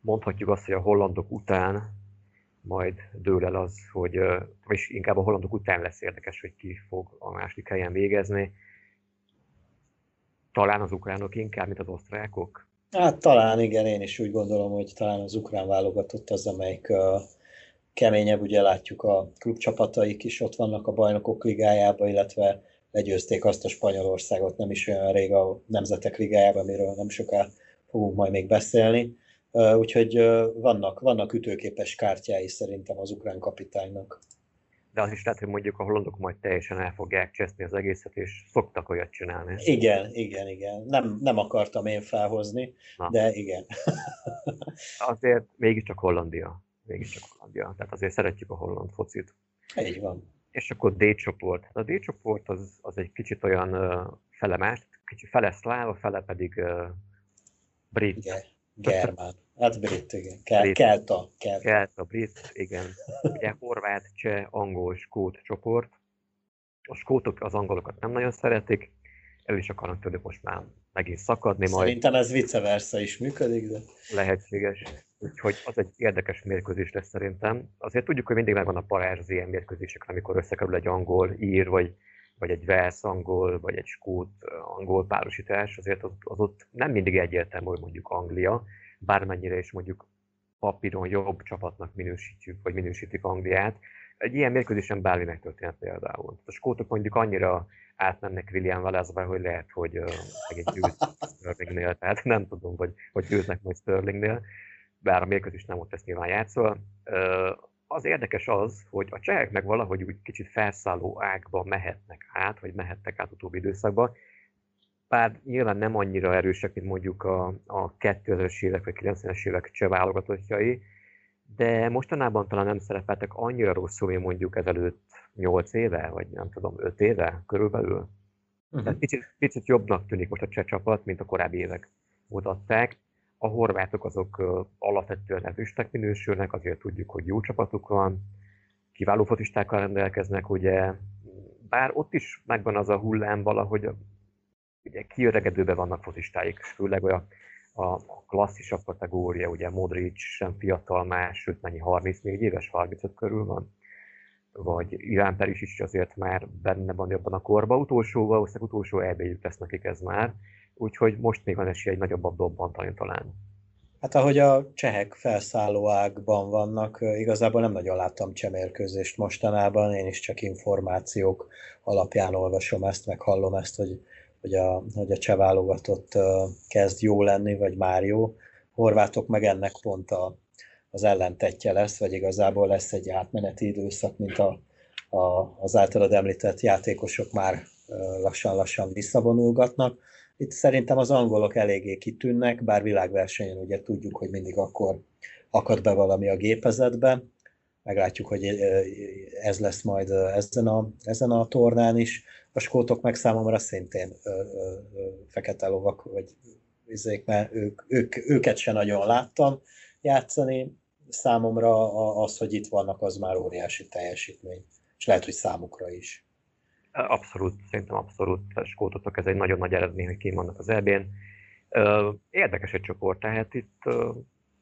mondhatjuk azt, hogy a hollandok után majd dől el az, hogy, és inkább a hollandok után lesz érdekes, hogy ki fog a második helyen végezni. Talán az ukránok inkább, mint az osztrákok? Hát talán igen, én is úgy gondolom, hogy talán az ukrán válogatott az, amelyik uh, keményebb, ugye látjuk a klubcsapataik is ott vannak a bajnokok ligájában, illetve legyőzték azt a Spanyolországot nem is olyan rég a Nemzetek Ligájában, amiről nem soká fogunk majd még beszélni. Úgyhogy vannak, vannak ütőképes kártyái szerintem az ukrán kapitánynak. de az is lehet, hogy mondjuk a hollandok majd teljesen el fogják cseszni az egészet, és szoktak olyat csinálni. Igen, igen, igen. Nem, nem akartam én felhozni, Na. de igen. (laughs) azért mégiscsak Hollandia. Mégiscsak Hollandia. Tehát azért szeretjük a holland focit. Így van. És akkor D csoport. A D csoport az, az egy kicsit olyan uh, fele más, kicsit fele szláv, a fele pedig uh, brit. Igen. Germán. Hát brit, igen. Kel- brit. Kelta. Kelta. Kelta, brit, igen. Ugye horvát, cseh, angol, skót csoport. A skótok az angolokat nem nagyon szeretik, el is akarnak tőlük most már megint szakadni majd. Szerintem ez vice versa is működik, de... Lehetséges. Úgyhogy az egy érdekes mérkőzés lesz szerintem. Azért tudjuk, hogy mindig megvan a parázs az ilyen mérkőzésekre, amikor összekerül egy angol, ír, vagy, vagy egy vesz angol, vagy egy skót angol párosítás, azért az, az ott nem mindig egyértelmű, hogy mondjuk Anglia, bármennyire is mondjuk papíron jobb csapatnak minősítjük, vagy minősítik Angliát. Egy ilyen mérkőzésen bármi megtörténhet például. A skótok mondjuk annyira átmennek William Velezbe, hogy lehet, hogy uh, megint győz Sterlingnél, tehát nem tudom, hogy, hogy győznek majd Sterlingnél, bár a mérkőzés nem ott ezt nyilván játszol. Uh, az érdekes az, hogy a csehek meg valahogy úgy kicsit felszálló ágba mehetnek át, vagy mehettek át utóbbi időszakban, bár nyilván nem annyira erősek, mint mondjuk a, a 2000-es évek vagy 90-es évek cseh válogatottjai, de mostanában talán nem szerepeltek annyira rosszul, mint mondjuk ezelőtt 8 éve, vagy nem tudom, 5 éve körülbelül. Uh-huh. Tehát picit, picit jobbnak tűnik most a cseh csapat, mint a korábbi évek mutatták. A horvátok azok alapvetően erősnek minősülnek, azért tudjuk, hogy jó csapatuk van, kiváló fotistákkal rendelkeznek, ugye, bár ott is megvan az a hullám valahogy, ugye kiöregedőben vannak focistáik, főleg olyan a klasszisabb kategória, ugye Modric sem fiatal más, sőt mennyi 34 éves, 35 körül van, vagy Irán Peris is azért már benne van jobban a korba. Utolsó, valószínűleg utolsó elbejük lesz nekik ez már, úgyhogy most még van esély egy nagyobbat dobbantani talán. Hát ahogy a csehek felszálló ágban vannak, igazából nem nagyon láttam csemérkőzést mostanában, én is csak információk alapján olvasom ezt, meg hallom ezt, hogy, hogy a, hogy a cseh válogatott kezd jó lenni, vagy már jó. Horvátok meg ennek pont a, az ellentetje lesz, vagy igazából lesz egy átmeneti időszak, mint a, a, az általad említett játékosok már lassan-lassan visszavonulgatnak. Itt szerintem az angolok eléggé kitűnnek, bár világversenyen ugye tudjuk, hogy mindig akkor akad be valami a gépezetbe. Meglátjuk, hogy ez lesz majd ezen a, ezen a tornán is. A skótok meg számomra szintén ö, ö, ö, fekete lovak, vagy izék, mert ők, ők, őket se nagyon láttam játszani számomra az, hogy itt vannak, az már óriási teljesítmény. És lehet, hogy számukra is. Abszolút, szerintem abszolút skótottak, ez egy nagyon nagy eredmény, hogy kim az EB-n. Érdekes egy csoport, tehát itt,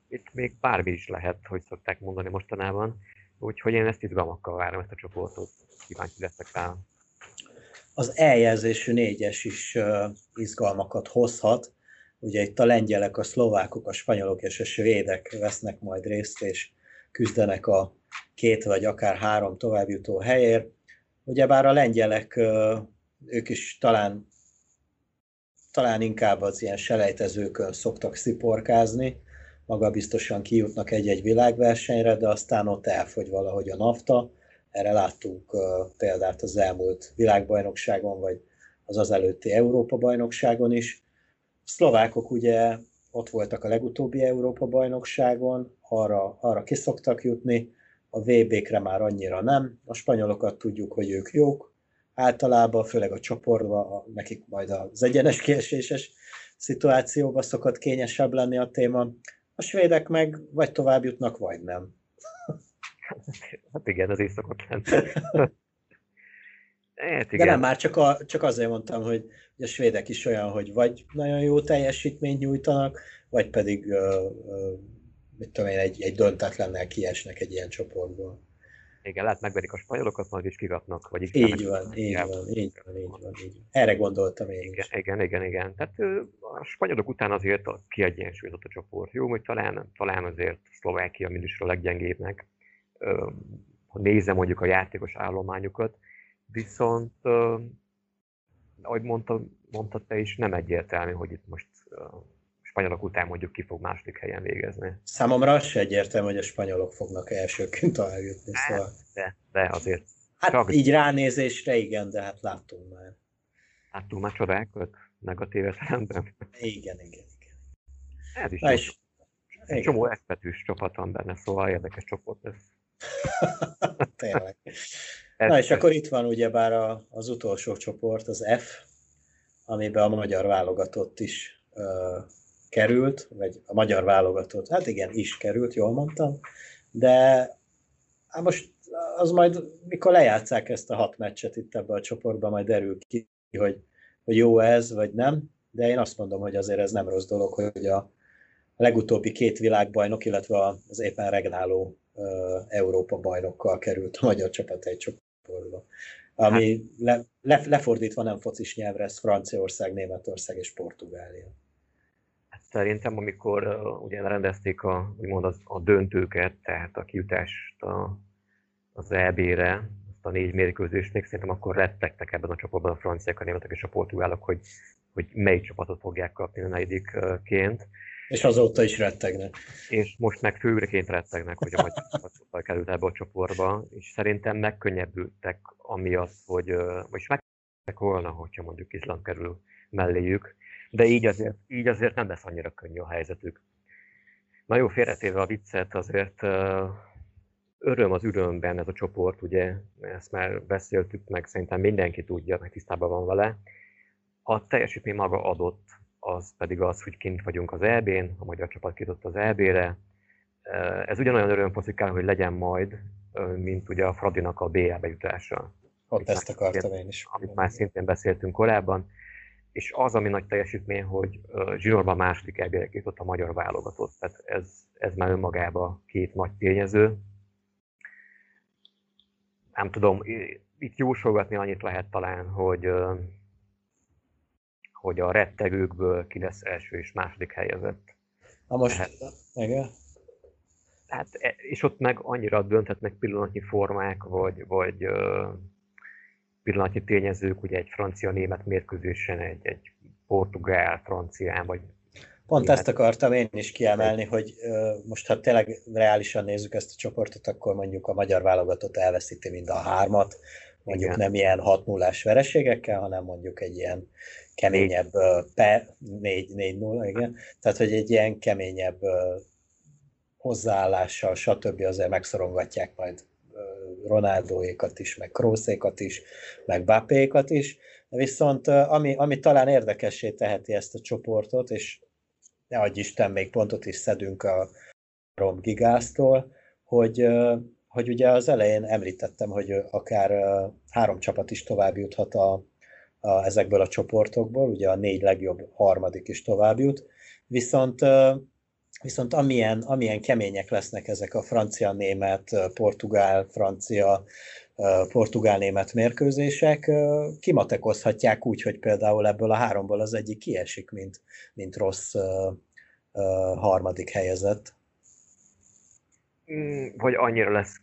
itt még bármi is lehet, hogy szokták mondani mostanában. Úgyhogy én ezt izgalmakkal várom, ezt a csoportot. Kíváncsi leszek rá. Az eljelzésű négyes is izgalmakat hozhat, Ugye itt a lengyelek, a szlovákok, a spanyolok és a svédek vesznek majd részt, és küzdenek a két vagy akár három továbbjutó helyért. Ugyebár a lengyelek, ők is talán, talán inkább az ilyen selejtezőkön szoktak sziporkázni, maga biztosan kijutnak egy-egy világversenyre, de aztán ott elfogy valahogy a nafta. Erre láttunk példát az elmúlt világbajnokságon, vagy az az előtti Európa-bajnokságon is szlovákok ugye ott voltak a legutóbbi Európa-bajnokságon, arra, arra kiszoktak jutni, a VB-kre már annyira nem. A spanyolokat tudjuk, hogy ők jók, általában, főleg a csoportban, nekik majd az egyenes kieséses szituációban szokott kényesebb lenni a téma. A svédek meg vagy tovább jutnak, vagy nem. (laughs) Hát igen, az is szokott lenni. (laughs) Hát igen. De nem, már csak, a, csak azért mondtam, hogy, a svédek is olyan, hogy vagy nagyon jó teljesítményt nyújtanak, vagy pedig uh, uh, mit tudom én, egy, egy döntetlennel kiesnek egy ilyen csoportból. Igen, lehet megverik a spanyolokat, majd is kigatnak. Vagy így van, így van, így van, így van, így van. Erre gondoltam én igen, igen, igen, igen. Tehát a spanyolok után azért kiegyensúlyozott a csoport. Jó, hogy talán, talán azért Szlovákia mindig a leggyengébbnek. Ha nézem mondjuk a játékos állományukat, viszont ahogy mondta, mondtad te is, nem egyértelmű, hogy itt most spanyolok után mondjuk ki fog második helyen végezni. Számomra az se egyértelmű, hogy a spanyolok fognak elsőként tovább jutni. Hát, szóval... De, de azért Hát Csak... így ránézésre igen, de hát láttunk már. Láttunk már csodákat negatív értelemben? Igen, igen, igen. Ez is Na és, egy csomó ekbetűs csapat van benne, szóval érdekes csoport ez. (laughs) Tényleg. Na és akkor itt van ugyebár a, az utolsó csoport, az F, amiben a magyar válogatott is került, vagy a magyar válogatott, hát igen, is került, jól mondtam, de hát most az majd, mikor lejátszák ezt a hat meccset itt ebbe a csoportba, majd derül ki, hogy, hogy jó ez, vagy nem, de én azt mondom, hogy azért ez nem rossz dolog, hogy a legutóbbi két világbajnok, illetve az éppen regnáló uh, Európa bajnokkal került a magyar csapat egy csoportba. Ami hát. le, le, lefordítva nem focis nyelvre, ez Franciaország, Németország és Portugália. Szerintem, amikor uh, ugye rendezték a, úgymond az, a döntőket, tehát a kijutást a, az EB-re, azt a négy mérkőzést, még szerintem akkor rettegtek ebben a csoportban a franciák, a németek és a portugálok, hogy, hogy melyik csapatot fogják kapni a negyedikként. És azóta is rettegnek. És most meg főreként rettegnek, hogy a magyar (laughs) csapat került ebbe a csoportba, és szerintem megkönnyebbültek amiatt, hogy most megkönnyebbültek volna, hogyha mondjuk Izland kerül melléjük, de így azért, így azért nem lesz annyira könnyű a helyzetük. Na jó, félretéve a viccet, azért öröm az örömben ez a csoport, ugye, ezt már beszéltük meg, szerintem mindenki tudja, meg tisztában van vele. A teljesítmény maga adott, az pedig az, hogy kint vagyunk az EB-n, a magyar csapat kitott az EB-re. Ez ugyanolyan örömposzikál, hogy legyen majd, mint ugye a Fradinak a BL bejutása. Ott ezt akartam én is. Amit már szintén beszéltünk korábban. És az, ami nagy teljesítmény, hogy Zsinórban második kitott a magyar válogatott. Tehát ez, ez már önmagában két nagy tényező. Nem tudom, itt jósolgatni annyit lehet talán, hogy hogy a rettegőkből ki lesz első és második helyezett. Na most, hát, igen. Hát, e, és ott meg annyira dönthetnek pillanatnyi formák, vagy, vagy pillanatnyi tényezők, ugye egy francia-német mérkőzésen, egy, egy portugál-francián, vagy Pont német. ezt akartam én is kiemelni, hogy most ha tényleg reálisan nézzük ezt a csoportot, akkor mondjuk a magyar válogatott elveszíti mind a hármat, mondjuk Igen. nem ilyen 6 0 vereségekkel, hanem mondjuk egy ilyen keményebb pe, 4-0, igen. Tehát, hogy egy ilyen keményebb hozzáállással, stb. azért megszorongatják majd Ronaldóékat is, meg Krószékat is, meg Bapékat is. Viszont ami, ami talán érdekessé teheti ezt a csoportot, és ne adj Isten, még pontot is szedünk a Rom Gigáztól, hogy, hogy ugye az elején említettem, hogy akár három csapat is tovább juthat a, a, ezekből a csoportokból, ugye a négy legjobb harmadik is tovább jut, viszont, viszont amilyen, amilyen kemények lesznek ezek a francia-német, portugál-francia, portugál-német mérkőzések, kimatekozhatják úgy, hogy például ebből a háromból az egyik kiesik, mint, mint rossz harmadik helyezett. Vagy annyira lesz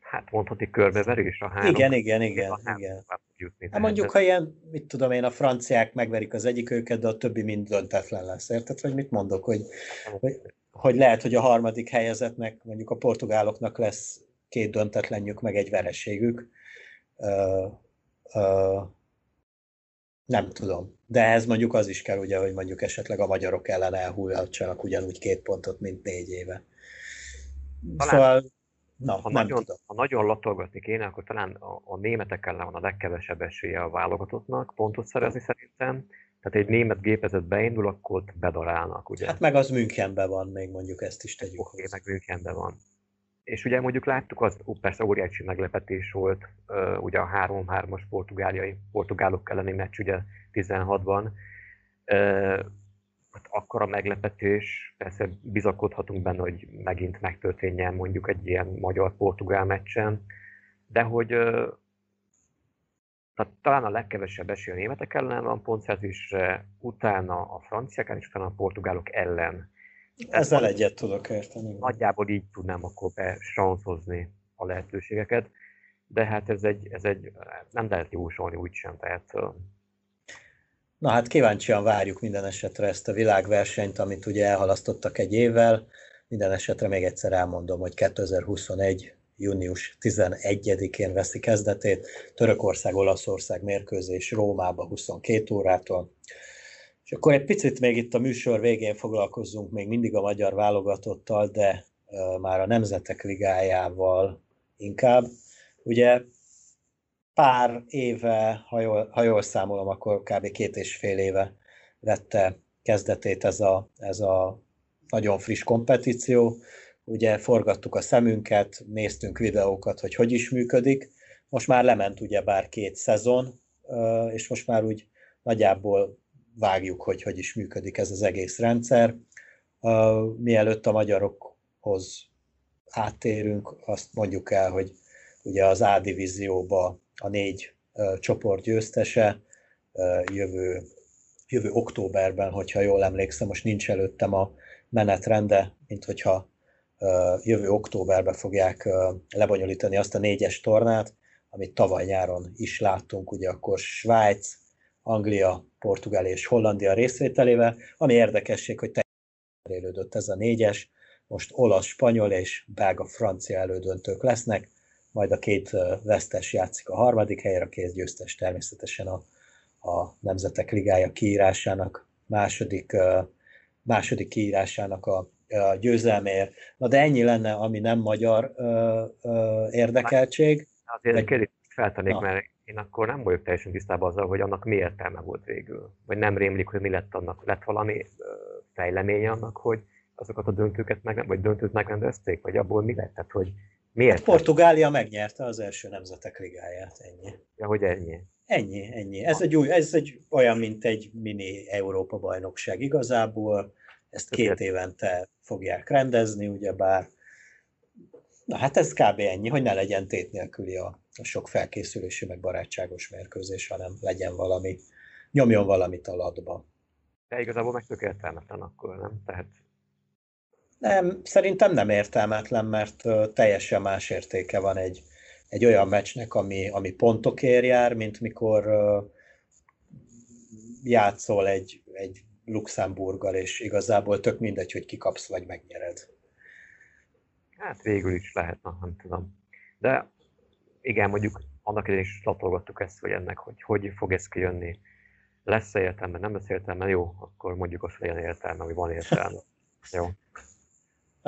hát mondhatni körbeverés a három. Igen, igen, igen. Igen. Jutni, hát mondjuk, ha ilyen, mit tudom én, a franciák megverik az egyik őket, de a többi mind döntetlen lesz. Érted, hogy mit mondok? Hogy, hogy, hogy lehet, hogy a harmadik helyezetnek, mondjuk a portugáloknak lesz két döntetlenjük, meg egy vereségük. Uh, uh, nem tudom. De ez mondjuk az is kell, ugye, hogy mondjuk esetleg a magyarok ellen elhújhatsanak ugyanúgy két pontot, mint négy éve. Talán szóval Na, ha, nagyon, ha nagyon latolgatni kéne, akkor talán a, a németek ellen van a legkevesebb esélye a válogatottnak pontot szerezni szerintem. Tehát egy német gépezet beindul, akkor ott bedarálnak, ugye? Hát meg az Münchenben van, még mondjuk ezt is tegyük Oké, okay, meg Münchenben van. És ugye mondjuk láttuk, az ó, persze óriási meglepetés volt, uh, ugye a 3-3-as portugáliai, portugálok elleni meccs ugye 16-ban. Uh, hát akkor a meglepetés, persze bizakodhatunk benne, hogy megint megtörténjen mondjuk egy ilyen magyar-portugál meccsen, de hogy tehát talán a legkevesebb esély a németek ellen van pontszerzésre, utána a franciák és utána a portugálok ellen. Ezzel Ez egyet tudok érteni. Nagyjából így tudnám akkor besanszozni a lehetőségeket, de hát ez egy, ez egy nem lehet jósolni úgysem, tehát Na hát kíváncsian várjuk minden esetre ezt a világversenyt, amit ugye elhalasztottak egy évvel. Minden esetre még egyszer elmondom, hogy 2021. június 11-én veszi kezdetét. Törökország-Olaszország mérkőzés Rómába 22 órától. És akkor egy picit még itt a műsor végén foglalkozzunk még mindig a magyar válogatottal, de már a Nemzetek Ligájával inkább. Ugye pár éve, ha jól, ha jól számolom, akkor kb. két és fél éve vette kezdetét ez a, ez a nagyon friss kompetíció. Ugye forgattuk a szemünket, néztünk videókat, hogy hogy is működik. Most már lement ugye bár két szezon, és most már úgy nagyjából vágjuk, hogy hogy is működik ez az egész rendszer. Mielőtt a magyarokhoz áttérünk, azt mondjuk el, hogy ugye az A divízióba a négy csoport győztese jövő, jövő októberben, hogyha jól emlékszem, most nincs előttem a menetrende, mint hogyha jövő októberben fogják lebonyolítani azt a négyes tornát, amit tavaly nyáron is láttunk, ugye akkor Svájc, Anglia, Portugál és Hollandia részvételével, ami érdekesség, hogy teljesen élődött ez a négyes, most olasz, spanyol és belga, francia elődöntők lesznek, majd a két vesztes játszik a harmadik helyre, a két győztes természetesen a, a Nemzetek Ligája kiírásának második, második kiírásának a, a győzelméért. Na de ennyi lenne, ami nem magyar ö, ö, érdekeltség. Azért egy kérdést feltennék, mert én akkor nem vagyok teljesen tisztában azzal, hogy annak mi értelme volt végül. Vagy nem rémlik, hogy mi lett annak. Lett valami fejleménye annak, hogy azokat a döntőket meg, vagy döntőt megrendezték, vagy abból mi lett? Tehát, hogy miért? Portugália megnyerte az első nemzetek ligáját, ennyi. Ja, hogy ennyi. Ennyi, ennyi. Ez egy, új, ez egy olyan, mint egy mini Európa bajnokság igazából. Ezt két évente fogják rendezni, ugyebár. Na hát ez kb. ennyi, hogy ne legyen tét nélküli a, a sok felkészülési, meg barátságos mérkőzés, hanem legyen valami, nyomjon valamit a ladba. De igazából meg tök értelmetlen akkor, nem? Tehát nem, szerintem nem értelmetlen, mert teljesen más értéke van egy, egy olyan meccsnek, ami, ami pontokért jár, mint mikor játszol egy, egy Luxemburggal, és igazából tök mindegy, hogy kikapsz vagy megnyered. Hát végül is lehet, na, nem tudom. De igen, mondjuk annak idején is latolgattuk ezt, hogy ennek, hogy hogy fog ez kijönni. Lesz-e értelme, nem lesz értelme, jó, akkor mondjuk azt, hogy legyen értelme, hogy van értelme. Jó.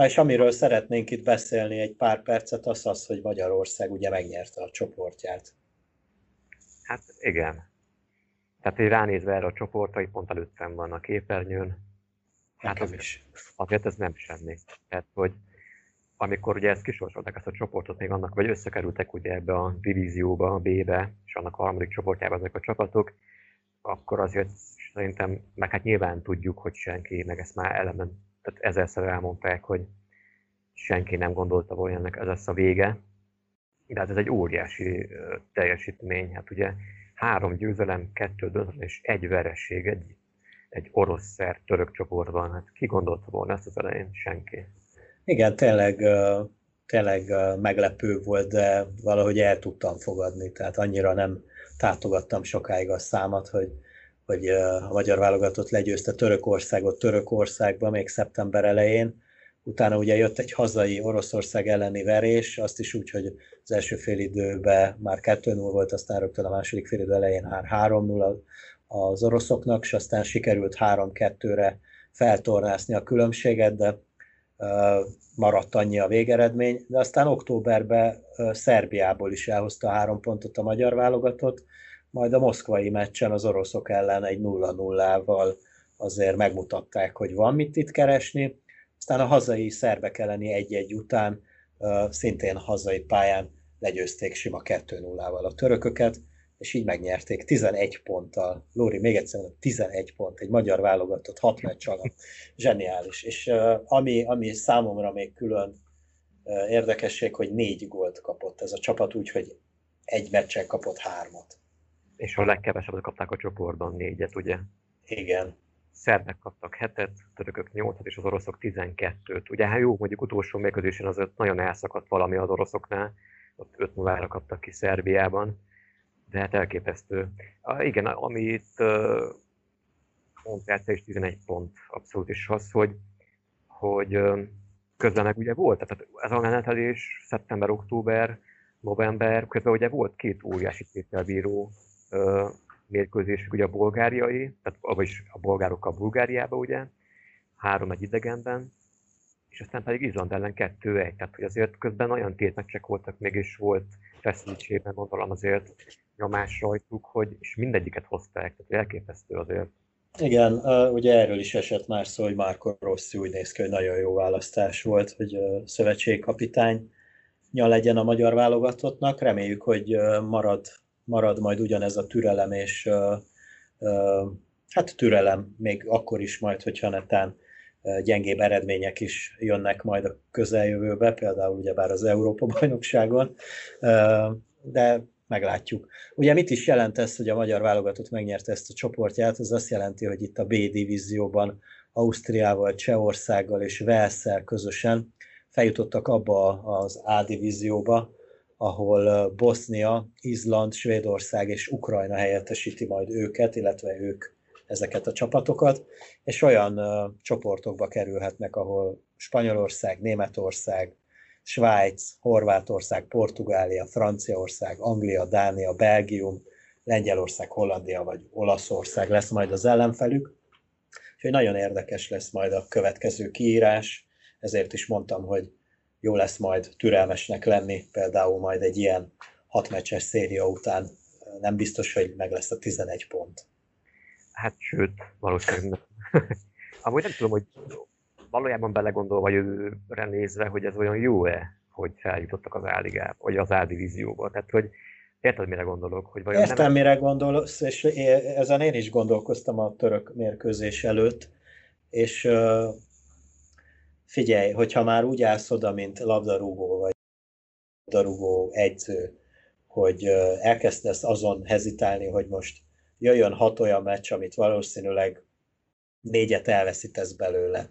És amiről szeretnénk itt beszélni egy pár percet, az az, hogy Magyarország ugye megnyerte a csoportját. Hát igen. Tehát hogy ránézve erre a csoportra, hogy pont előttem van a képernyőn, hát az, is. azért ez nem semmi. Tehát, hogy amikor ugye ezt kisorsolták ezt a csoportot, még annak, vagy összekerültek ugye ebbe a divízióba, a B-be, és annak a harmadik csoportjába ezek a csapatok, akkor azért szerintem, meg hát nyilván tudjuk, hogy senki, meg ezt már elemen tehát ezerszer elmondták, hogy senki nem gondolta volna ennek ez lesz a vége. De hát ez egy óriási teljesítmény. Hát ugye három győzelem, kettő döntő és egy vereség egy, egy orosz szer török csoportban. Hát ki gondolta volna ezt az elején? Senki. Igen, tényleg, tényleg meglepő volt, de valahogy el tudtam fogadni. Tehát annyira nem tátogattam sokáig a számat, hogy hogy a magyar válogatott legyőzte Törökországot Törökországban még szeptember elején. Utána ugye jött egy hazai Oroszország elleni verés, azt is úgy, hogy az első fél időben már 2-0 volt, aztán rögtön a második fél idő elején már 3-0 az oroszoknak, és aztán sikerült 3-2-re feltornászni a különbséget, de maradt annyi a végeredmény, de aztán októberben Szerbiából is elhozta három pontot a magyar válogatott, majd a moszkvai meccsen az oroszok ellen egy 0-0-val azért megmutatták, hogy van mit itt keresni. Aztán a hazai szerbek elleni 1-1 után szintén hazai pályán legyőzték sima 2-0-val a törököket, és így megnyerték 11 ponttal. Lóri, még egyszer mondom, 11 pont, egy magyar válogatott, 6 meccs alatt. Zseniális. És ami, ami számomra még külön érdekesség, hogy négy gólt kapott ez a csapat, úgyhogy egy meccsen kapott hármat. És a legkevesebbet kapták a csoportban, négyet, ugye? Igen. Szerbek kaptak hetet, törökök nyolcat, és az oroszok tizenkettőt. Ugye hát jó, mondjuk utolsó mérkőzésen azért nagyon elszakadt valami az oroszoknál, ott 5 0 kaptak ki Szerbiában, de hát elképesztő. Ah, igen, amit uh, mondtál, is 11 pont abszolút, és az, hogy, hogy uh, közben meg ugye volt, tehát ez a menetelés szeptember-október, november, közben ugye volt két óriási tételbíró mérkőzés, ugye a bulgáriai, tehát vagyis a bolgárokkal Bulgáriába ugye, három egy idegenben, és aztán pedig Izland ellen kettő egy, tehát hogy azért közben olyan tétmeccsek voltak, mégis volt feszültségben gondolom azért nyomás rajtuk, hogy és mindegyiket hozták, tehát elképesztő azért. Igen, ugye erről is esett már szó, hogy Márko Rossi úgy néz ki, hogy nagyon jó választás volt, hogy szövetségkapitány legyen a magyar válogatottnak. Reméljük, hogy marad, marad majd ugyanez a türelem, és hát türelem még akkor is majd, hogyha netán gyengébb eredmények is jönnek majd a közeljövőbe, például ugyebár az Európa-bajnokságon, de meglátjuk. Ugye mit is jelent ez, hogy a magyar válogatott megnyerte ezt a csoportját? Ez azt jelenti, hogy itt a B divízióban Ausztriával, Csehországgal és Velszel közösen feljutottak abba az A divízióba, ahol Bosznia, Izland, Svédország és Ukrajna helyettesíti majd őket, illetve ők ezeket a csapatokat, és olyan csoportokba kerülhetnek, ahol Spanyolország, Németország, Svájc, Horvátország, Portugália, Franciaország, Anglia, Dánia, Belgium, Lengyelország, Hollandia vagy Olaszország lesz majd az ellenfelük. Úgyhogy nagyon érdekes lesz majd a következő kiírás, ezért is mondtam, hogy jó lesz majd türelmesnek lenni, például majd egy ilyen hatmeccses széria után nem biztos, hogy meg lesz a 11 pont. Hát sőt, valószínűleg nem. (laughs) Amúgy nem tudom, hogy valójában belegondolva jövőre nézve, hogy ez olyan jó-e, hogy feljutottak az A-ligába, vagy az A-divízióba. Tehát, hogy érted, mire gondolok? Hogy vajon Értem, nem... mire gondolsz, és ezen én is gondolkoztam a török mérkőzés előtt, és figyelj, hogyha már úgy állsz oda, mint labdarúgó, vagy labdarúgó egyző, hogy elkezdesz azon hezitálni, hogy most jöjjön hat olyan meccs, amit valószínűleg négyet elveszítesz belőle,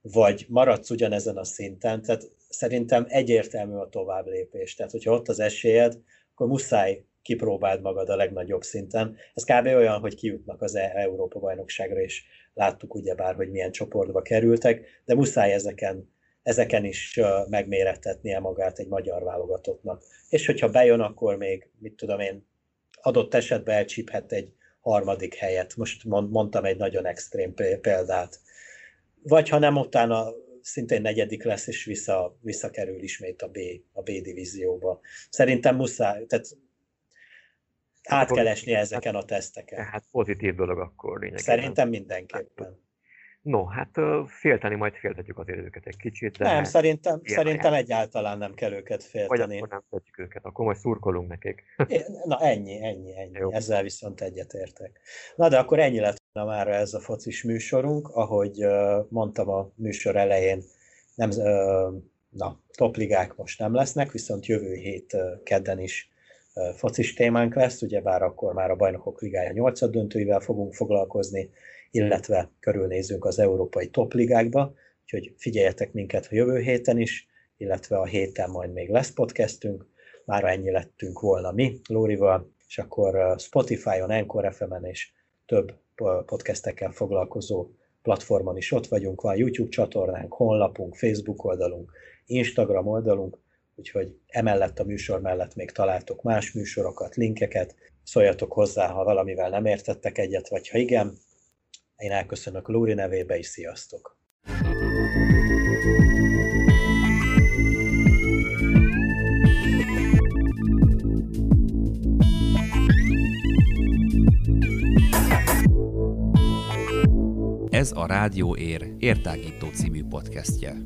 vagy maradsz ugyanezen a szinten, tehát szerintem egyértelmű a tovább lépés. Tehát, hogyha ott az esélyed, akkor muszáj kipróbáld magad a legnagyobb szinten. Ez kb. olyan, hogy kijutnak az e- Európa bajnokságra, és láttuk ugyebár, hogy milyen csoportba kerültek, de muszáj ezeken, ezeken is megmérettetnie magát egy magyar válogatottnak. És hogyha bejön, akkor még, mit tudom én, adott esetben elcsíphet egy harmadik helyet. Most mondtam egy nagyon extrém példát. Vagy ha nem, utána szintén negyedik lesz, és vissza, visszakerül ismét a B, a B divízióba. Szerintem muszáj, tehát át kell esni ezeken a teszteken. Hát pozitív dolog akkor lényegében. Szerintem mindenképpen. No, hát félteni majd féltetjük azért őket egy kicsit. De nem, hát szerintem, szerintem egyáltalán nem kell őket félteni. Vagy akkor nem féltjük őket, akkor majd szurkolunk nekik. (laughs) Na ennyi, ennyi, ennyi. Jó. Ezzel viszont egyetértek. Na de akkor ennyi lett volna már ez a focis műsorunk. Ahogy mondtam a műsor elején, nem, na, topligák most nem lesznek, viszont jövő hét kedden is focis témánk lesz, ugyebár akkor már a Bajnokok Ligája 8 döntőivel fogunk foglalkozni, illetve körülnézünk az európai topligákba, úgyhogy figyeljetek minket a jövő héten is, illetve a héten majd még lesz podcastünk, már ennyi lettünk volna mi, Lórival, és akkor Spotify-on, Anchor FM-en és több podcastekkel foglalkozó platformon is ott vagyunk, van YouTube csatornánk, honlapunk, Facebook oldalunk, Instagram oldalunk, úgyhogy emellett a műsor mellett még találtok más műsorokat, linkeket, szóljatok hozzá, ha valamivel nem értettek egyet, vagy ha igen. Én elköszönök Lóri nevébe is, sziasztok! Ez a Rádió Ér értágító című podcastje.